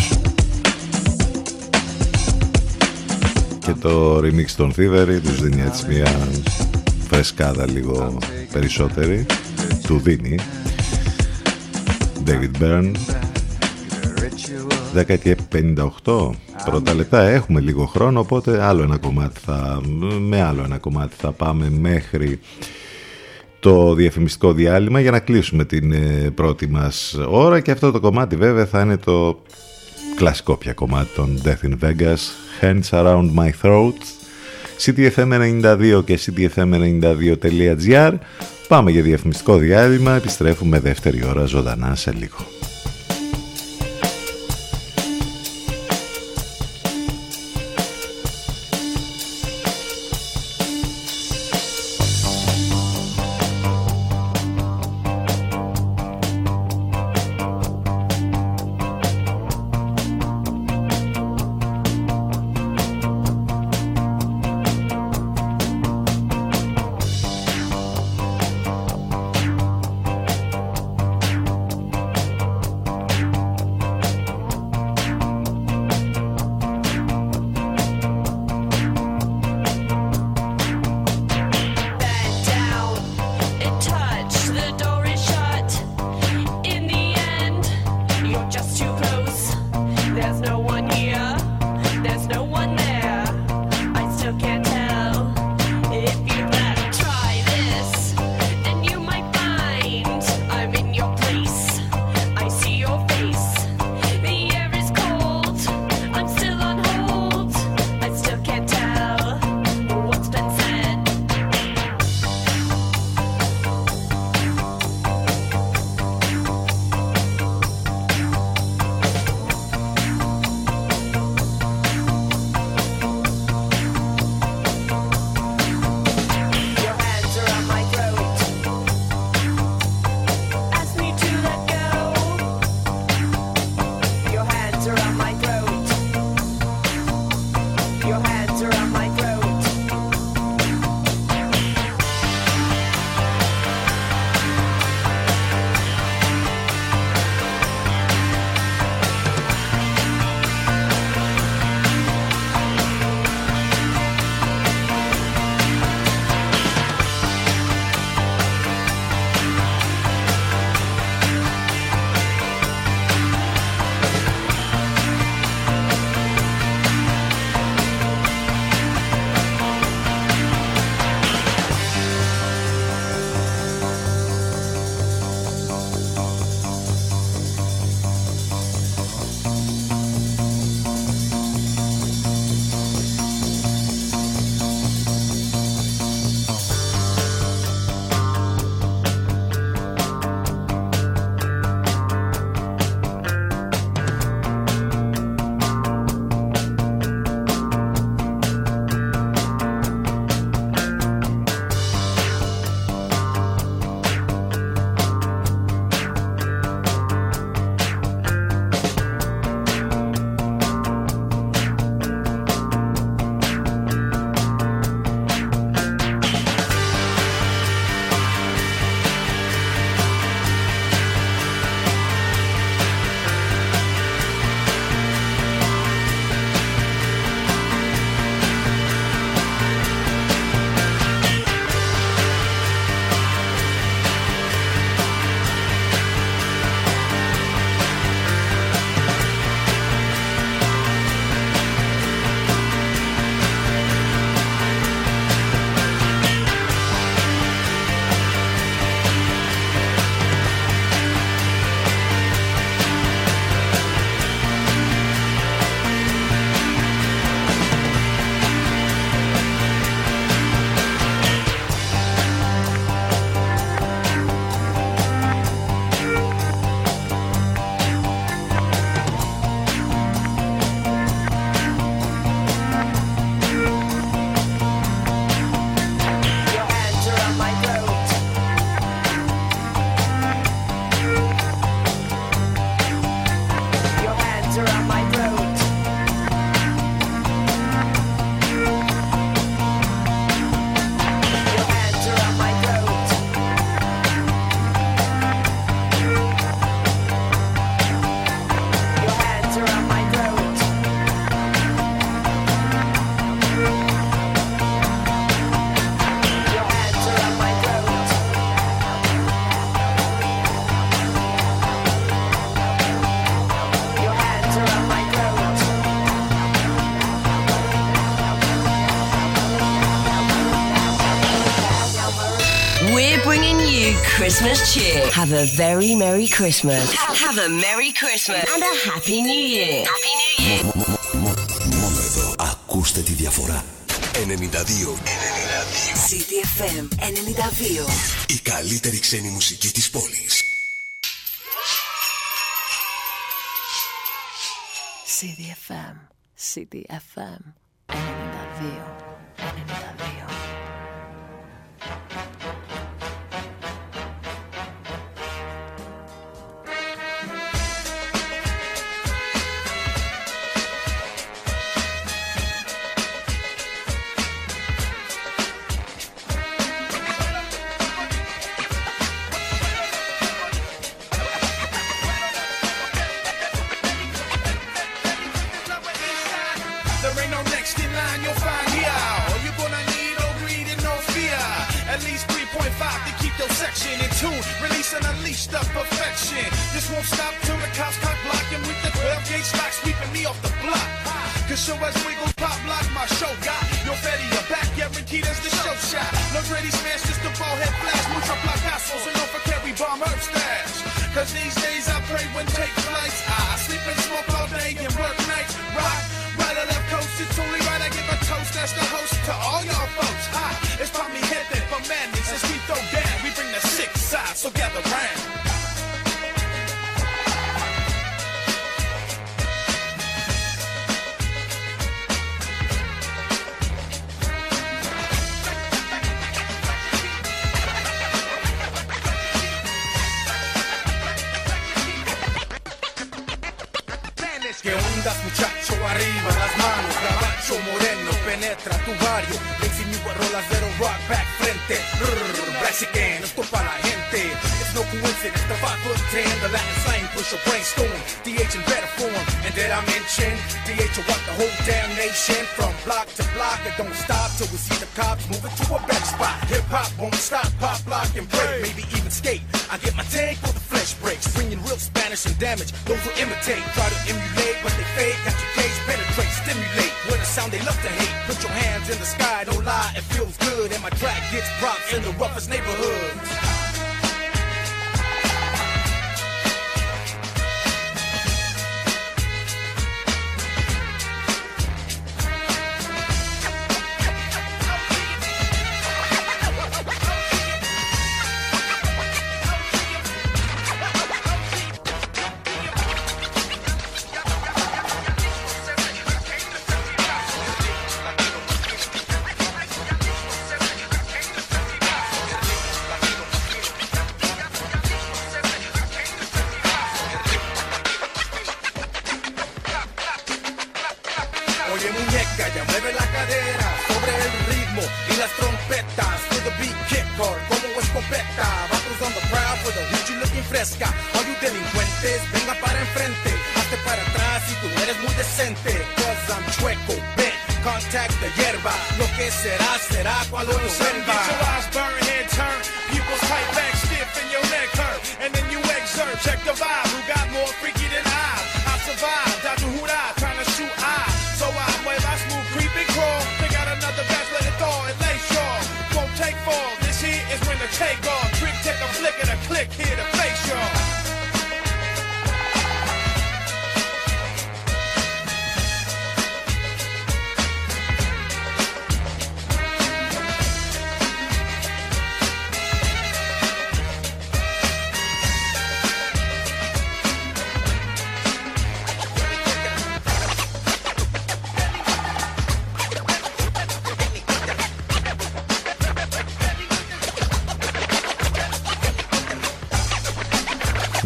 Και το remix των Thievery τους δίνει έτσι μια φρεσκάδα λίγο περισσότερη. Του δίνει. David Byrne. 10 και 58 πρώτα λεπτά. Έχουμε λίγο χρόνο οπότε άλλο ένα κομμάτι θα, με άλλο ένα κομμάτι θα πάμε μέχρι το διαφημιστικό διάλειμμα για να κλείσουμε την ε, πρώτη μας ώρα. Και αυτό το κομμάτι βέβαια θα είναι το κλασικό πια κομμάτι των Death in Vegas. Hands Around My Throat. Ctfm92 και ctfm92.gr Πάμε για διαφημιστικό διάλειμμα, επιστρέφουμε δεύτερη ώρα ζωντανά σε λίγο. Have a very Merry Christmas. Have a Merry Christmas. And a Happy New Year. Happy New Year. Μόνο εδώ ακούστε τη διαφορά. 92. 92. CTFM 92. Η καλύτερη ξένη μουσική της πόλης. CDFM, CDFM 92.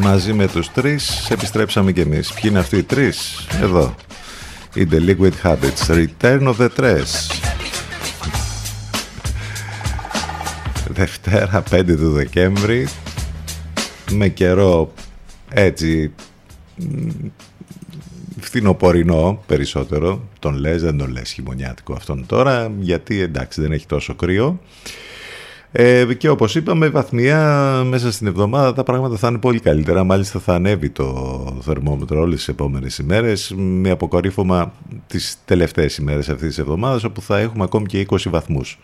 μαζί με τους τρεις επιστρέψαμε κι εμείς. Ποιοι είναι αυτοί οι τρεις, εδώ. In the Liquid Habits, Return of the Tres. Δευτέρα 5 του Δεκέμβρη, με καιρό έτσι φθινοπορεινό περισσότερο, τον λες δεν τον λες χειμωνιάτικο αυτόν τώρα, γιατί εντάξει δεν έχει τόσο κρύο. Ε, και όπως είπαμε βαθμία μέσα στην εβδομάδα τα πράγματα θα είναι πολύ καλύτερα. Μάλιστα θα ανέβει το θερμόμετρο όλες τις επόμενες ημέρες με αποκορύφωμα τις τελευταίες ημέρες αυτής της εβδομάδας όπου θα έχουμε ακόμη και 20 βαθμούς.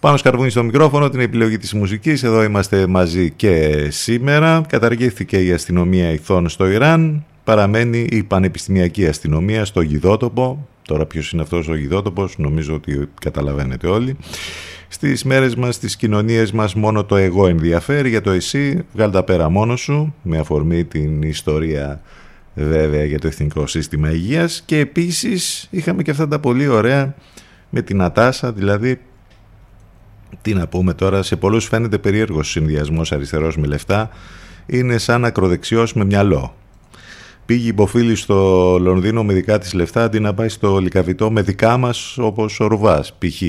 Πάνω σκαρβούνι στο μικρόφωνο, την επιλογή της μουσικής. Εδώ είμαστε μαζί και σήμερα. Καταργήθηκε η αστυνομία ηθών στο Ιράν. Παραμένει η πανεπιστημιακή αστυνομία στο Γιδότοπο. Τώρα ποιος είναι αυτός ο Γιδότοπος, νομίζω ότι καταλαβαίνετε όλοι. Στις μέρες μας, στις κοινωνίες μας μόνο το εγώ ενδιαφέρει. Για το εσύ βγάλ τα πέρα μόνος σου. Με αφορμή την ιστορία βέβαια για το Εθνικό Σύστημα Υγείας. Και επίσης είχαμε και αυτά τα πολύ ωραία με την Ατάσα. Δηλαδή τι να πούμε τώρα σε πολλούς φαίνεται περίεργος συνδυασμός αριστερός με λεφτά. Είναι σαν ακροδεξιός με μυαλό. Πήγε υποφίλη στο Λονδίνο με δικά της λεφτά αντί να πάει στο Λικαβιτό με δικά μας όπως ο Ρουβάς. Π.χ.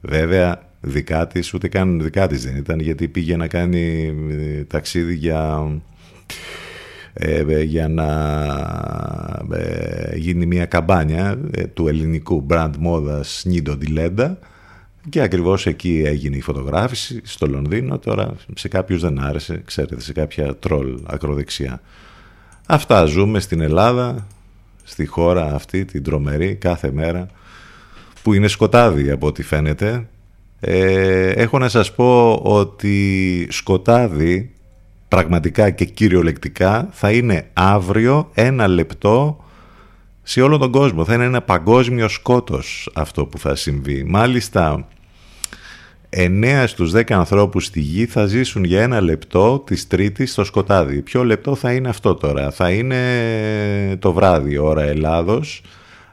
βέβαια δικά της, ούτε καν δικά της δεν ήταν γιατί πήγε να κάνει ε, ταξίδι για, ε, για να ε, γίνει μια καμπάνια του ελληνικού brand μόδας Νίντο Ντιλέντα και ακριβώς εκεί έγινε η φωτογράφηση στο Λονδίνο. Τώρα σε κάποιους δεν άρεσε ξέρετε σε κάποια τρόλ ακροδεξιά. Αυτά ζούμε στην Ελλάδα στη χώρα αυτή την τρομερή κάθε μέρα που είναι σκοτάδι από ό,τι φαίνεται ε, έχω να σας πω ότι σκοτάδι πραγματικά και κυριολεκτικά θα είναι αύριο ένα λεπτό σε όλο τον κόσμο. Θα είναι ένα παγκόσμιο σκότος αυτό που θα συμβεί. Μάλιστα 9 στους 10 ανθρώπους στη γη θα ζήσουν για ένα λεπτό της Τρίτης στο σκοτάδι. Ποιο λεπτό θα είναι αυτό τώρα; Θα είναι το βράδυ ώρα Ελλάδος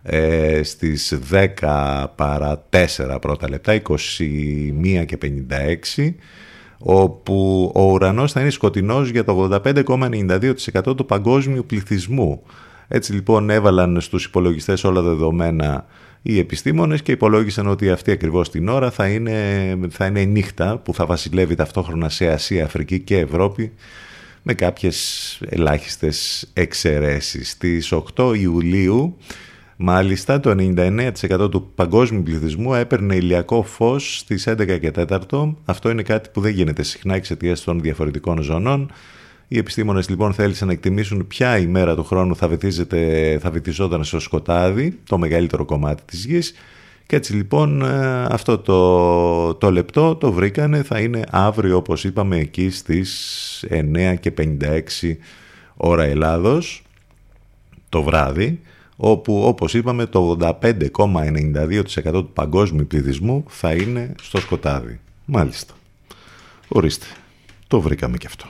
ε, στις 10 παρά 4 πρώτα λεπτά, 21 και 56, όπου ο ουρανός θα είναι σκοτεινός για το 85,92% του παγκόσμιου πληθυσμού. Έτσι λοιπόν έβαλαν στους υπολογιστές όλα τα δεδομένα οι επιστήμονες και υπολόγισαν ότι αυτή ακριβώς την ώρα θα είναι, θα είναι η νύχτα που θα βασιλεύει ταυτόχρονα σε Ασία, Αφρική και Ευρώπη με κάποιες ελάχιστες εξαιρέσεις. Στις 8 Ιουλίου Μάλιστα, το 99% του παγκόσμιου πληθυσμού έπαιρνε ηλιακό φως στις 11 και 4. Αυτό είναι κάτι που δεν γίνεται συχνά εξαιτίας των διαφορετικών ζωνών. Οι επιστήμονες λοιπόν θέλησαν να εκτιμήσουν ποια ημέρα του χρόνου θα, θα βυθιζόταν στο σκοτάδι, το μεγαλύτερο κομμάτι της γης. Και έτσι λοιπόν ε, αυτό το, το λεπτό το βρήκανε, θα είναι αύριο όπως είπαμε εκεί στις 9 και 56 ώρα Ελλάδος το βράδυ όπου όπως είπαμε το 85,92% του παγκόσμιου πληθυσμού θα είναι στο σκοτάδι. Μάλιστα. Ορίστε. Το βρήκαμε και αυτό.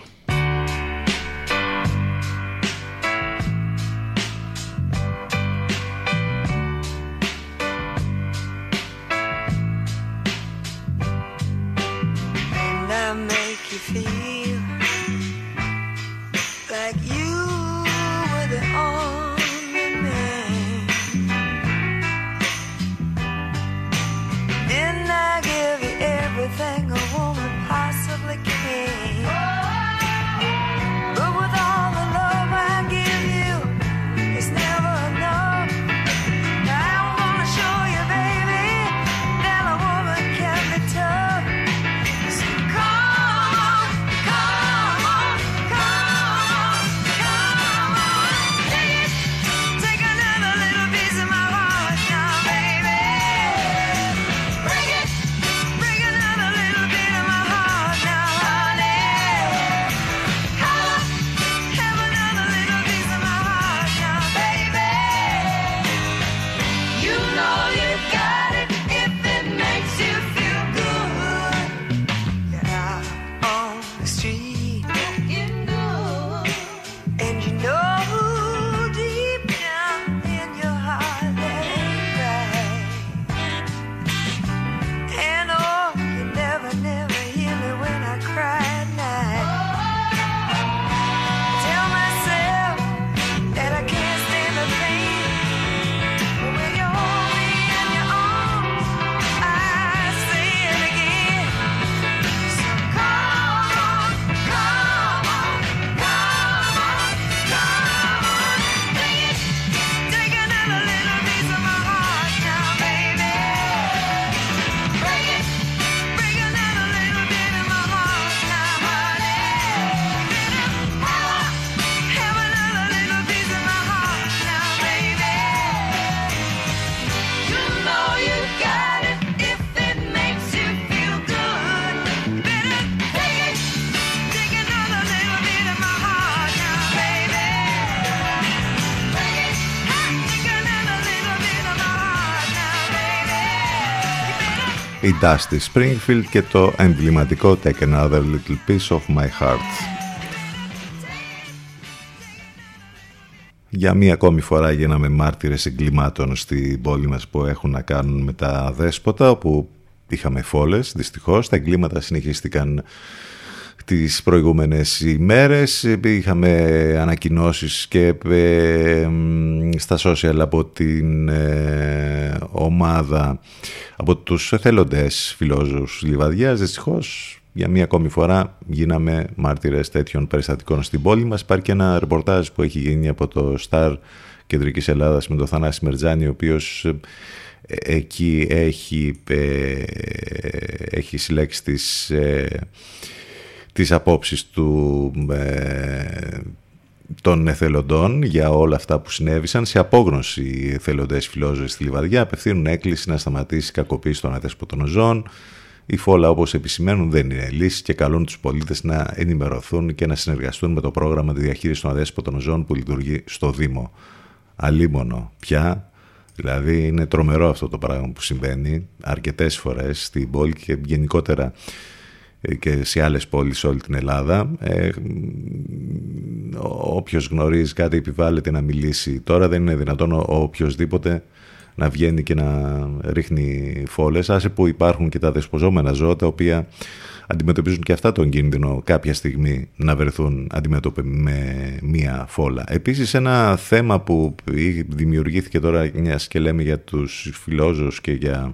Η Dusty Springfield και το εμβληματικό Take Another Little Piece of My Heart. Για μία ακόμη φορά γίναμε μάρτυρες εγκλημάτων στην πόλη μας που έχουν να κάνουν με τα δέσποτα, όπου είχαμε φόλες, δυστυχώς. Τα εγκλήματα συνεχίστηκαν τις προηγούμενες ημέρες. Είχαμε ανακοινώσεις και ε, στα social από την ε, ομάδα, από τους εθελοντές φιλόζους Λιβαδιάς. Δυστυχώς για μία ακόμη φορά γίναμε μάρτυρες τέτοιων περιστατικών στην πόλη μας. Υπάρχει και ένα ρεπορτάζ που έχει γίνει από το Star Κεντρικής Ελλάδας με τον Θανάση Μερτζάνη, ο οποίος ε, εκεί έχει, έχει συλλέξει τις τις απόψεις του ε, των εθελοντών για όλα αυτά που συνέβησαν. Σε απόγνωση οι εθελοντές φιλόζωες στη Λιβαδιά απευθύνουν έκκληση να σταματήσει η κακοποίηση των αδέσποτων ζώων. Η φόλα όπως επισημαίνουν δεν είναι λύση και καλούν τους πολίτες να ενημερωθούν και να συνεργαστούν με το πρόγραμμα τη διαχείριση των αδέσποτων ζώων που λειτουργεί στο Δήμο. Αλίμονο πια, δηλαδή είναι τρομερό αυτό το πράγμα που συμβαίνει αρκετές φορές στην πόλη και γενικότερα και σε άλλες πόλεις σε όλη την Ελλάδα. Ε, όποιος γνωρίζει κάτι επιβάλλεται να μιλήσει. Τώρα δεν είναι δυνατόν ο οποιοδήποτε να βγαίνει και να ρίχνει φόλες. Άσε που υπάρχουν και τα δεσποζόμενα ζώα τα οποία αντιμετωπίζουν και αυτά τον κίνδυνο κάποια στιγμή να βρεθούν αντιμέτωποι με μία φόλα. Επίσης ένα θέμα που δημιουργήθηκε τώρα μιας και λέμε για τους φιλόζους και για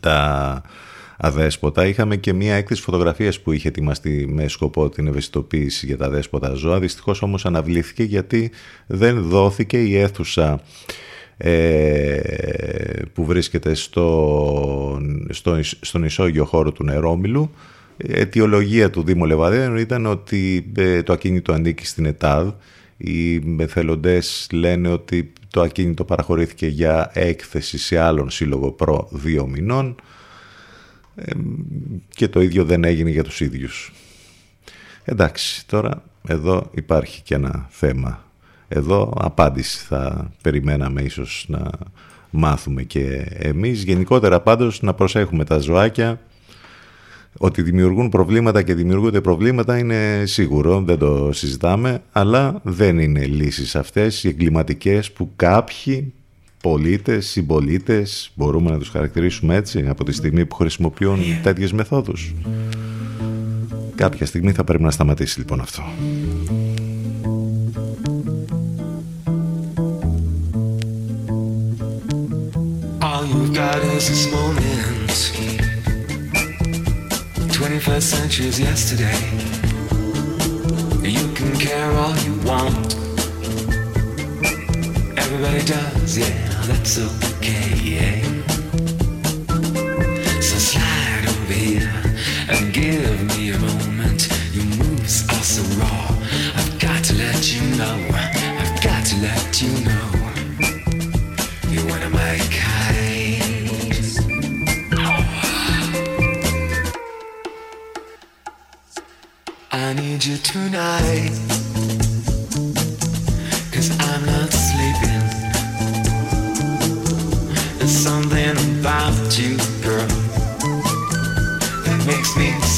τα αδέσποτα. Είχαμε και μία έκθεση φωτογραφίας που είχε ετοιμαστεί με σκοπό την ευαισθητοποίηση για τα αδέσποτα ζώα. Δυστυχώς όμως αναβλήθηκε γιατί δεν δόθηκε η αίθουσα ε, που βρίσκεται στο, στο, στον ισόγειο χώρο του Νερόμιλου. Η αιτιολογία του Δήμου Λεβαδέων ήταν ότι ε, το ακίνητο ανήκει στην ΕΤΑΔ. Οι μεθελοντές λένε ότι το ακίνητο παραχωρήθηκε για έκθεση σε άλλον σύλλογο προ δύο μηνών και το ίδιο δεν έγινε για τους ίδιους. Εντάξει, τώρα εδώ υπάρχει και ένα θέμα. Εδώ απάντηση θα περιμέναμε ίσως να μάθουμε και εμείς. Γενικότερα πάντως να προσέχουμε τα ζωάκια ότι δημιουργούν προβλήματα και δημιουργούνται προβλήματα είναι σίγουρο, δεν το συζητάμε, αλλά δεν είναι λύσεις αυτές οι εγκληματικές που κάποιοι πολίτες, συμπολίτες, μπορούμε να τους χαρακτηρίσουμε έτσι από τη στιγμή που χρησιμοποιούν yeah. τέτοιες μεθόδους. Κάποια στιγμή θα πρέπει να σταματήσει λοιπόν αυτό. All you've got is this moment 21st century is yesterday You can care all you want Everybody does, yeah that's okay, yeah. So slide over here and give me a moment. Your moves are so raw. I've got to let you know. I've got to let you know. You're one of my kind. I need you tonight.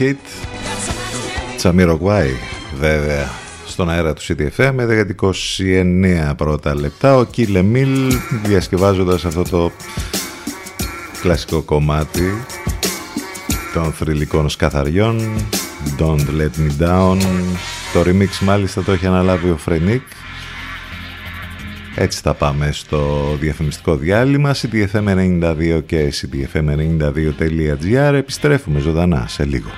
Hit. Τσαμιροκουάι βέβαια στον αέρα του CTFM με 29 πρώτα λεπτά. Ο Κίλε Μίλ διασκευάζοντας αυτό το κλασικό κομμάτι των θρηλυκών σκαθαριών Don't Let Me Down. Το remix μάλιστα το έχει αναλάβει ο Φρενίκ. Έτσι θα πάμε στο διαφημιστικό διάλειμμα ctfm92 και ctfm92.gr επιστρέφουμε ζωντανά σε λίγο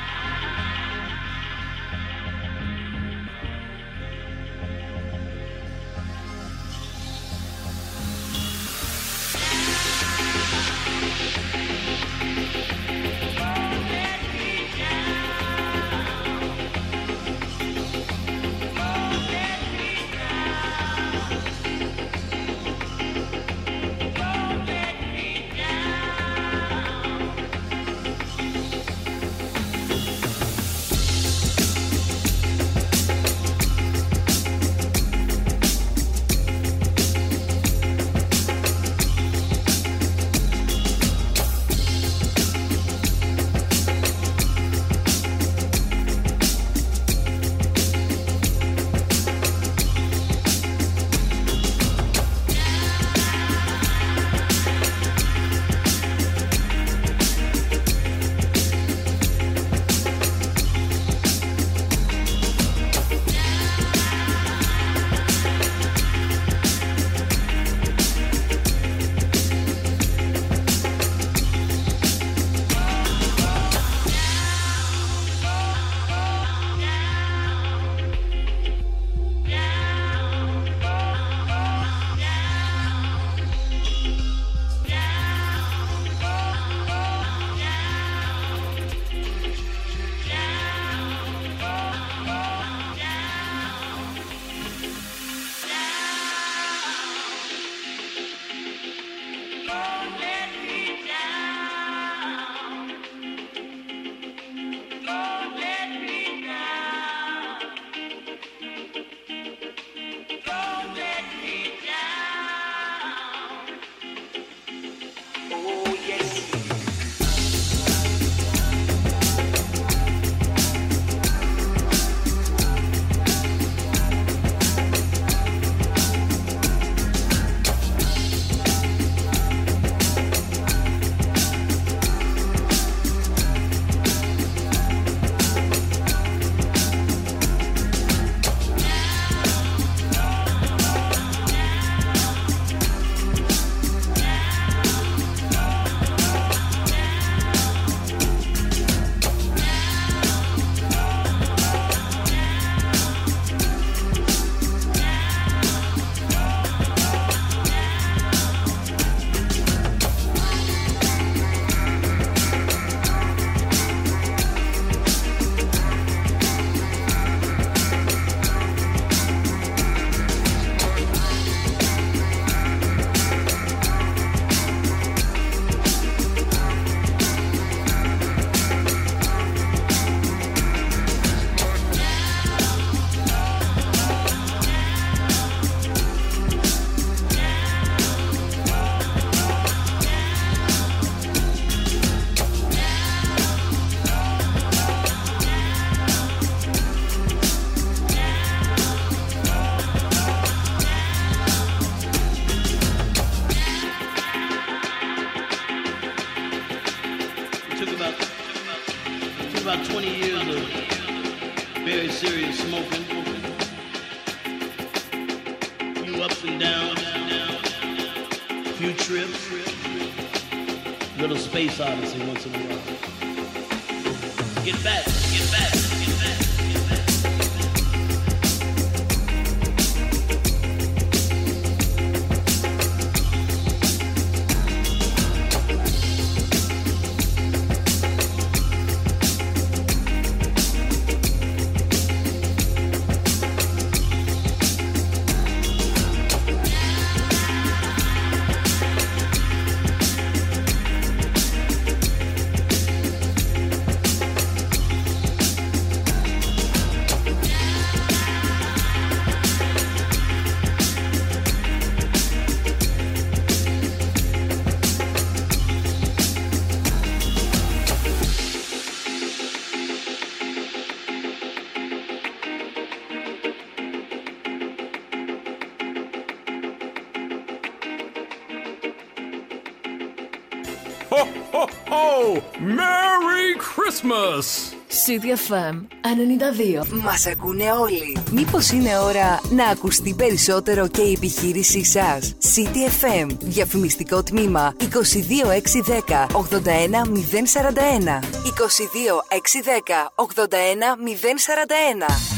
Little space odyssey once in a while. Get back, get back. CDFM 92. Μας ακούνε όλοι. Μήπως είναι ώρα να ακουστεί περισσότερο και η επιχείρησή σας; CDFM. Διαφημιστικό τμήμα 22610 81041. 22610 81041.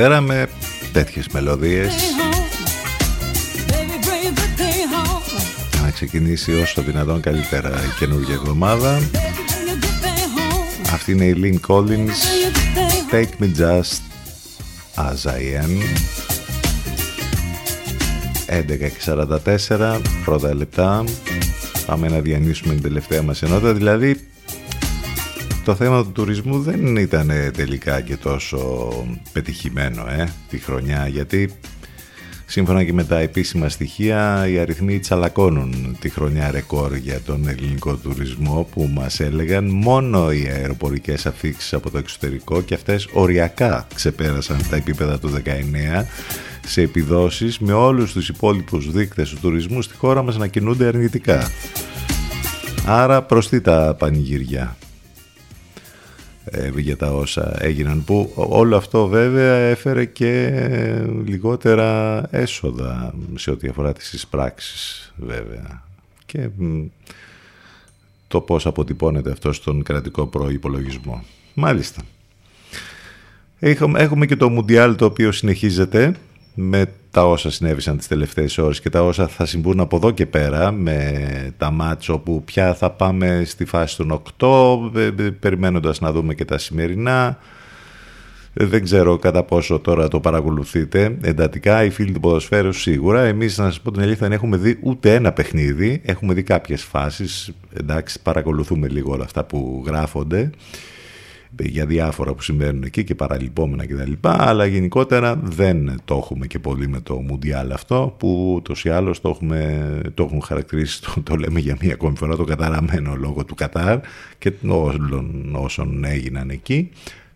Δευτέρα με τέτοιες μελωδίες Baby, bring a good thing home. για να ξεκινήσει όσο το δυνατόν καλύτερα η καινούργια εβδομάδα. Bring a good thing home; Αυτή είναι η Lynn Collins Bring a good thing home; Take Me Just As I Am 11.44 πρώτα λεπτά πάμε να διανύσουμε την τελευταία μας ενότητα δηλαδή το θέμα του τουρισμού δεν ήταν τελικά και τόσο πετυχημένο ε, τη χρονιά γιατί σύμφωνα και με τα επίσημα στοιχεία οι αριθμοί τσαλακώνουν τη χρονιά ρεκόρ για τον ελληνικό τουρισμό που μας έλεγαν μόνο οι αεροπορικές αφήξεις από το εξωτερικό και αυτές οριακά ξεπέρασαν τα επίπεδα του 19 σε επιδόσεις με όλους τους υπόλοιπους δείκτες του τουρισμού στη χώρα μας να κινούνται αρνητικά. Άρα προστεί τα πανηγυριά ε, για τα όσα έγιναν που όλο αυτό βέβαια έφερε και λιγότερα έσοδα σε ό,τι αφορά τις εισπράξεις βέβαια και μ, το πώς αποτυπώνεται αυτό στον κρατικό προϋπολογισμό. Μάλιστα. Έχουμε, έχουμε και το Μουντιάλ το οποίο συνεχίζεται με τα όσα συνέβησαν τις τελευταίες ώρες και τα όσα θα συμβούν από εδώ και πέρα με τα μάτς όπου πια θα πάμε στη φάση των 8 ε, ε, περιμένοντας να δούμε και τα σημερινά. Ε, δεν ξέρω κατά πόσο τώρα το παρακολουθείτε εντατικά οι φίλοι του ποδοσφαίρου σίγουρα. Εμείς να σας πω την αλήθεια δεν έχουμε δει ούτε ένα παιχνίδι. Έχουμε δει κάποιες φάσεις. Εντάξει παρακολουθούμε λίγο όλα αυτά που γράφονται για διάφορα που συμβαίνουν εκεί και παραλυπόμενα και τα λοιπά, αλλά γενικότερα δεν το έχουμε και πολύ με το Μουντιάλ αυτό που ούτως ή άλλως το, έχουμε, το έχουν χαρακτηρίσει, το, το λέμε για μία ακόμη φορά το καταραμένο λόγο του Κατάρ και όλων όσων έγιναν εκεί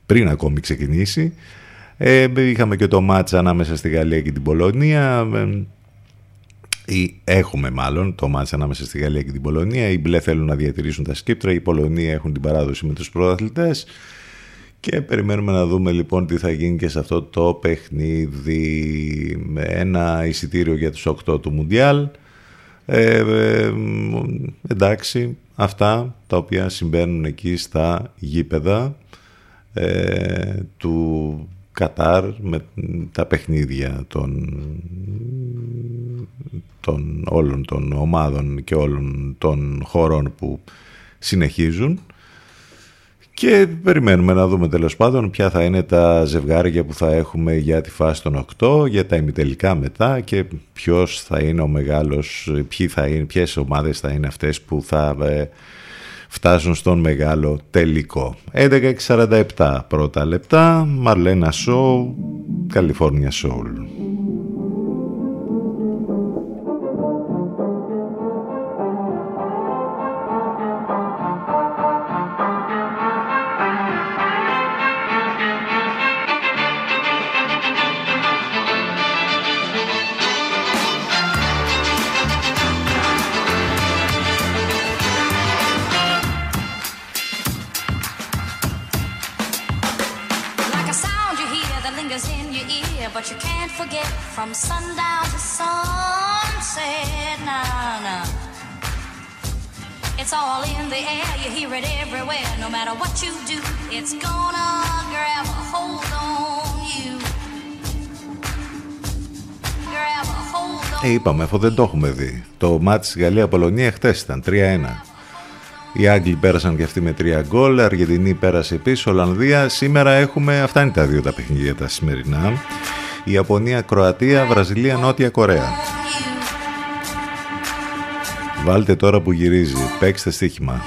πριν ακόμη ξεκινήσει. Ε, είχαμε και το μάτσα ανάμεσα στη Γαλλία και την Πολωνία ε, ή έχουμε μάλλον το μάτς ανάμεσα στη Γαλλία και την Πολωνία. Οι μπλε θέλουν να διατηρήσουν τα σκύπτρα, οι Πολωνία έχουν την παράδοση με τους πρωταθλητές και περιμένουμε να δούμε λοιπόν τι θα γίνει και σε αυτό το παιχνίδι με ένα εισιτήριο για τους 8 του Μουντιάλ. Ε, ε, εντάξει, αυτά τα οποία συμβαίνουν εκεί στα γήπεδα ε, του Κατάρ με τα παιχνίδια των, των όλων των ομάδων και όλων των χωρών που συνεχίζουν. Και περιμένουμε να δούμε τέλος πάντων ποια θα είναι τα ζευγάρια που θα έχουμε για τη φάση των 8, για τα ημιτελικά μετά και ποιος θα είναι ο μεγάλος, ποιοι θα είναι, ποιες ομάδες θα είναι αυτές που θα ε, φτάσουν στον μεγάλο τελικό. 11.47 πρώτα λεπτά, Μαρλένα Σόου, California Soul. No matter what you do, it's gonna grab a hold on you. Grab a hold on Ε, είπαμε, αφού δεν το έχουμε δει. Το μάτι Γαλλία-Πολωνία χτες ήταν 3-1. Οι Άγγλοι πέρασαν και αυτοί με 3 γκολ, η Αργεντινή πέρασε επίσης, Ολλανδία. Σήμερα έχουμε, αυτά είναι τα δύο τα παιχνίδια τα σημερινά. Η Ιαπωνία, Κροατία, Βραζιλία, Νότια Κορέα. Βάλτε τώρα που γυρίζει, παίξτε στοίχημα.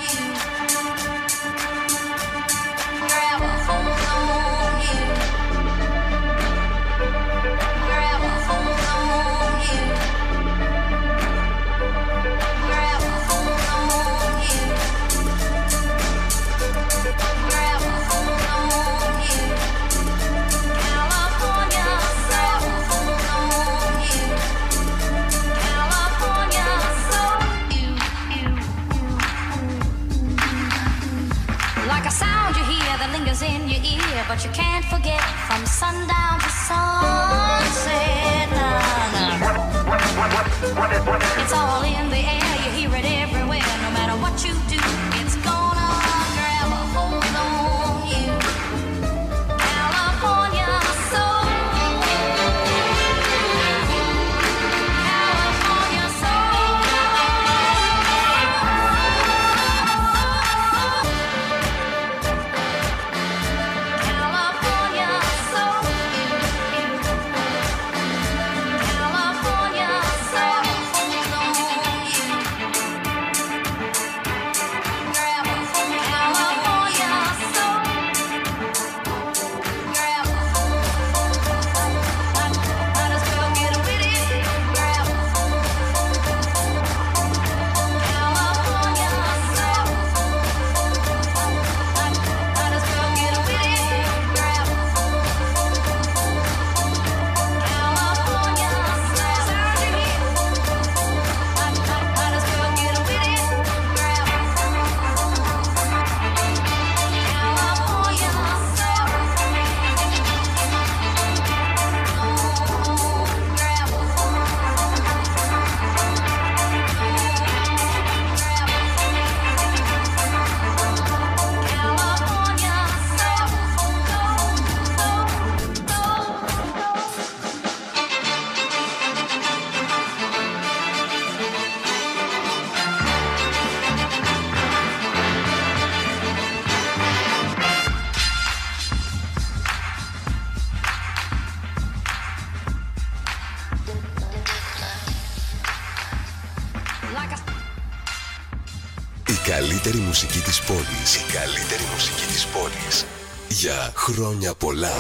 Χρόνια πολλά.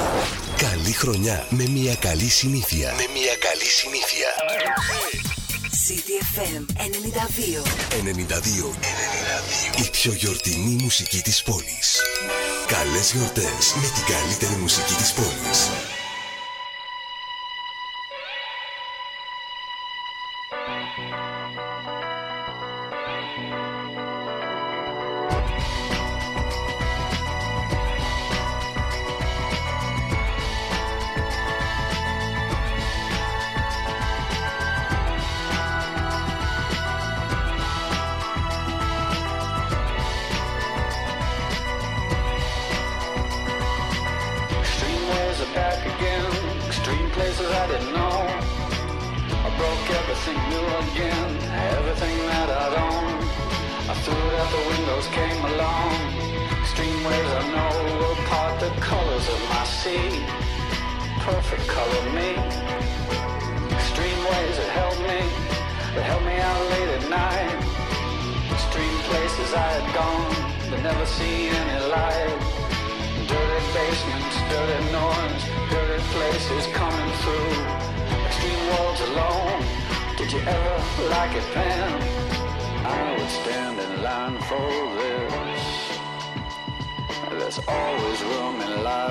Καλή χρονιά με μια καλή συνήθεια. Με μια καλή συνήθεια. CDFM 92. 92. 92. Η πιο γιορτινή μουσική της πόλης. Καλές γιορτές με την καλύτερη μουσική της πόλης.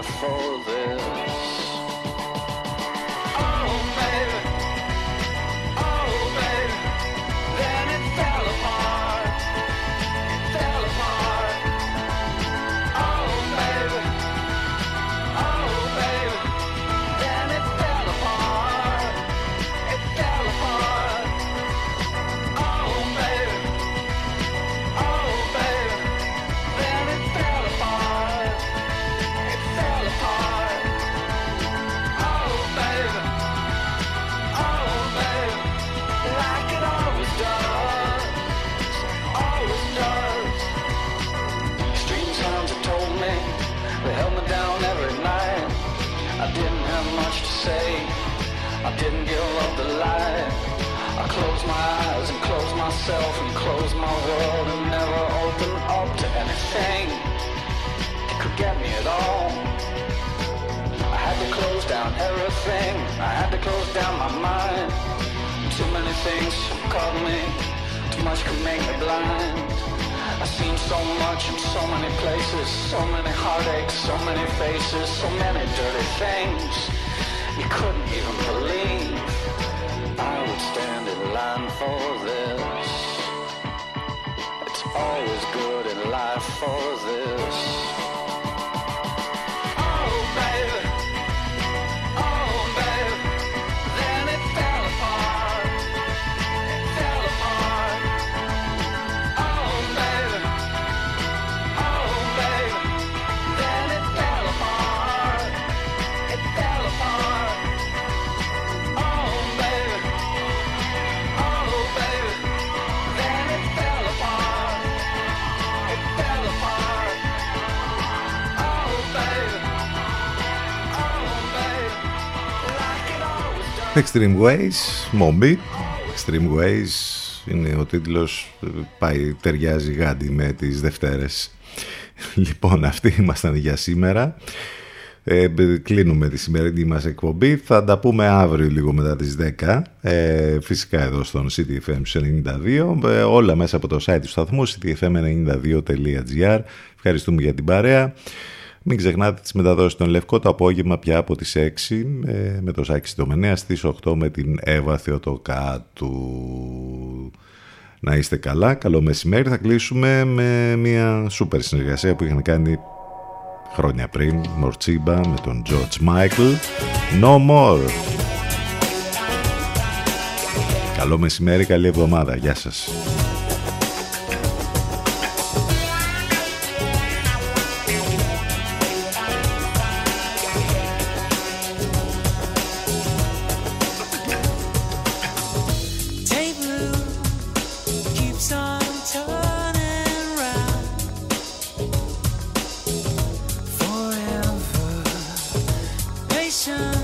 For this. Anything that could get me at all. I had to close down everything. I had to close down my mind. Too many things caught me. Too much could make me blind. I've seen so much in so many places, so many heartaches, so many faces, so many dirty things you couldn't even believe. I would stand in line for this. For this. Extreme Ways, Mombi. Extreme Ways είναι ο τίτλος, πάει, ταιριάζει γάντι με τις Δευτέρες. Λοιπόν, αυτοί ήμασταν για σήμερα. Ε, κλείνουμε τη σημερινή μας εκπομπή. Θα τα πούμε αύριο λίγο μετά τις 10. Ε, φυσικά εδώ στον CTFM 92. Ε, όλα μέσα από το site του σταθμού ctfm92.gr. Ευχαριστούμε για την παρέα. Μην ξεχνάτε τις μεταδόσεις των Λευκό το απόγευμα πια από τις 6 ε, με το Σάκη Συντομενέα στις 8 με την Εύα Θεοτοκάτου. Να είστε καλά, καλό μεσημέρι. Θα κλείσουμε με μια σούπερ συνεργασία που είχαν κάνει χρόνια πριν, Μορτσίμπα με τον George Michael. No more. Καλό μεσημέρι, καλή εβδομάδα. Γεια σας. nation.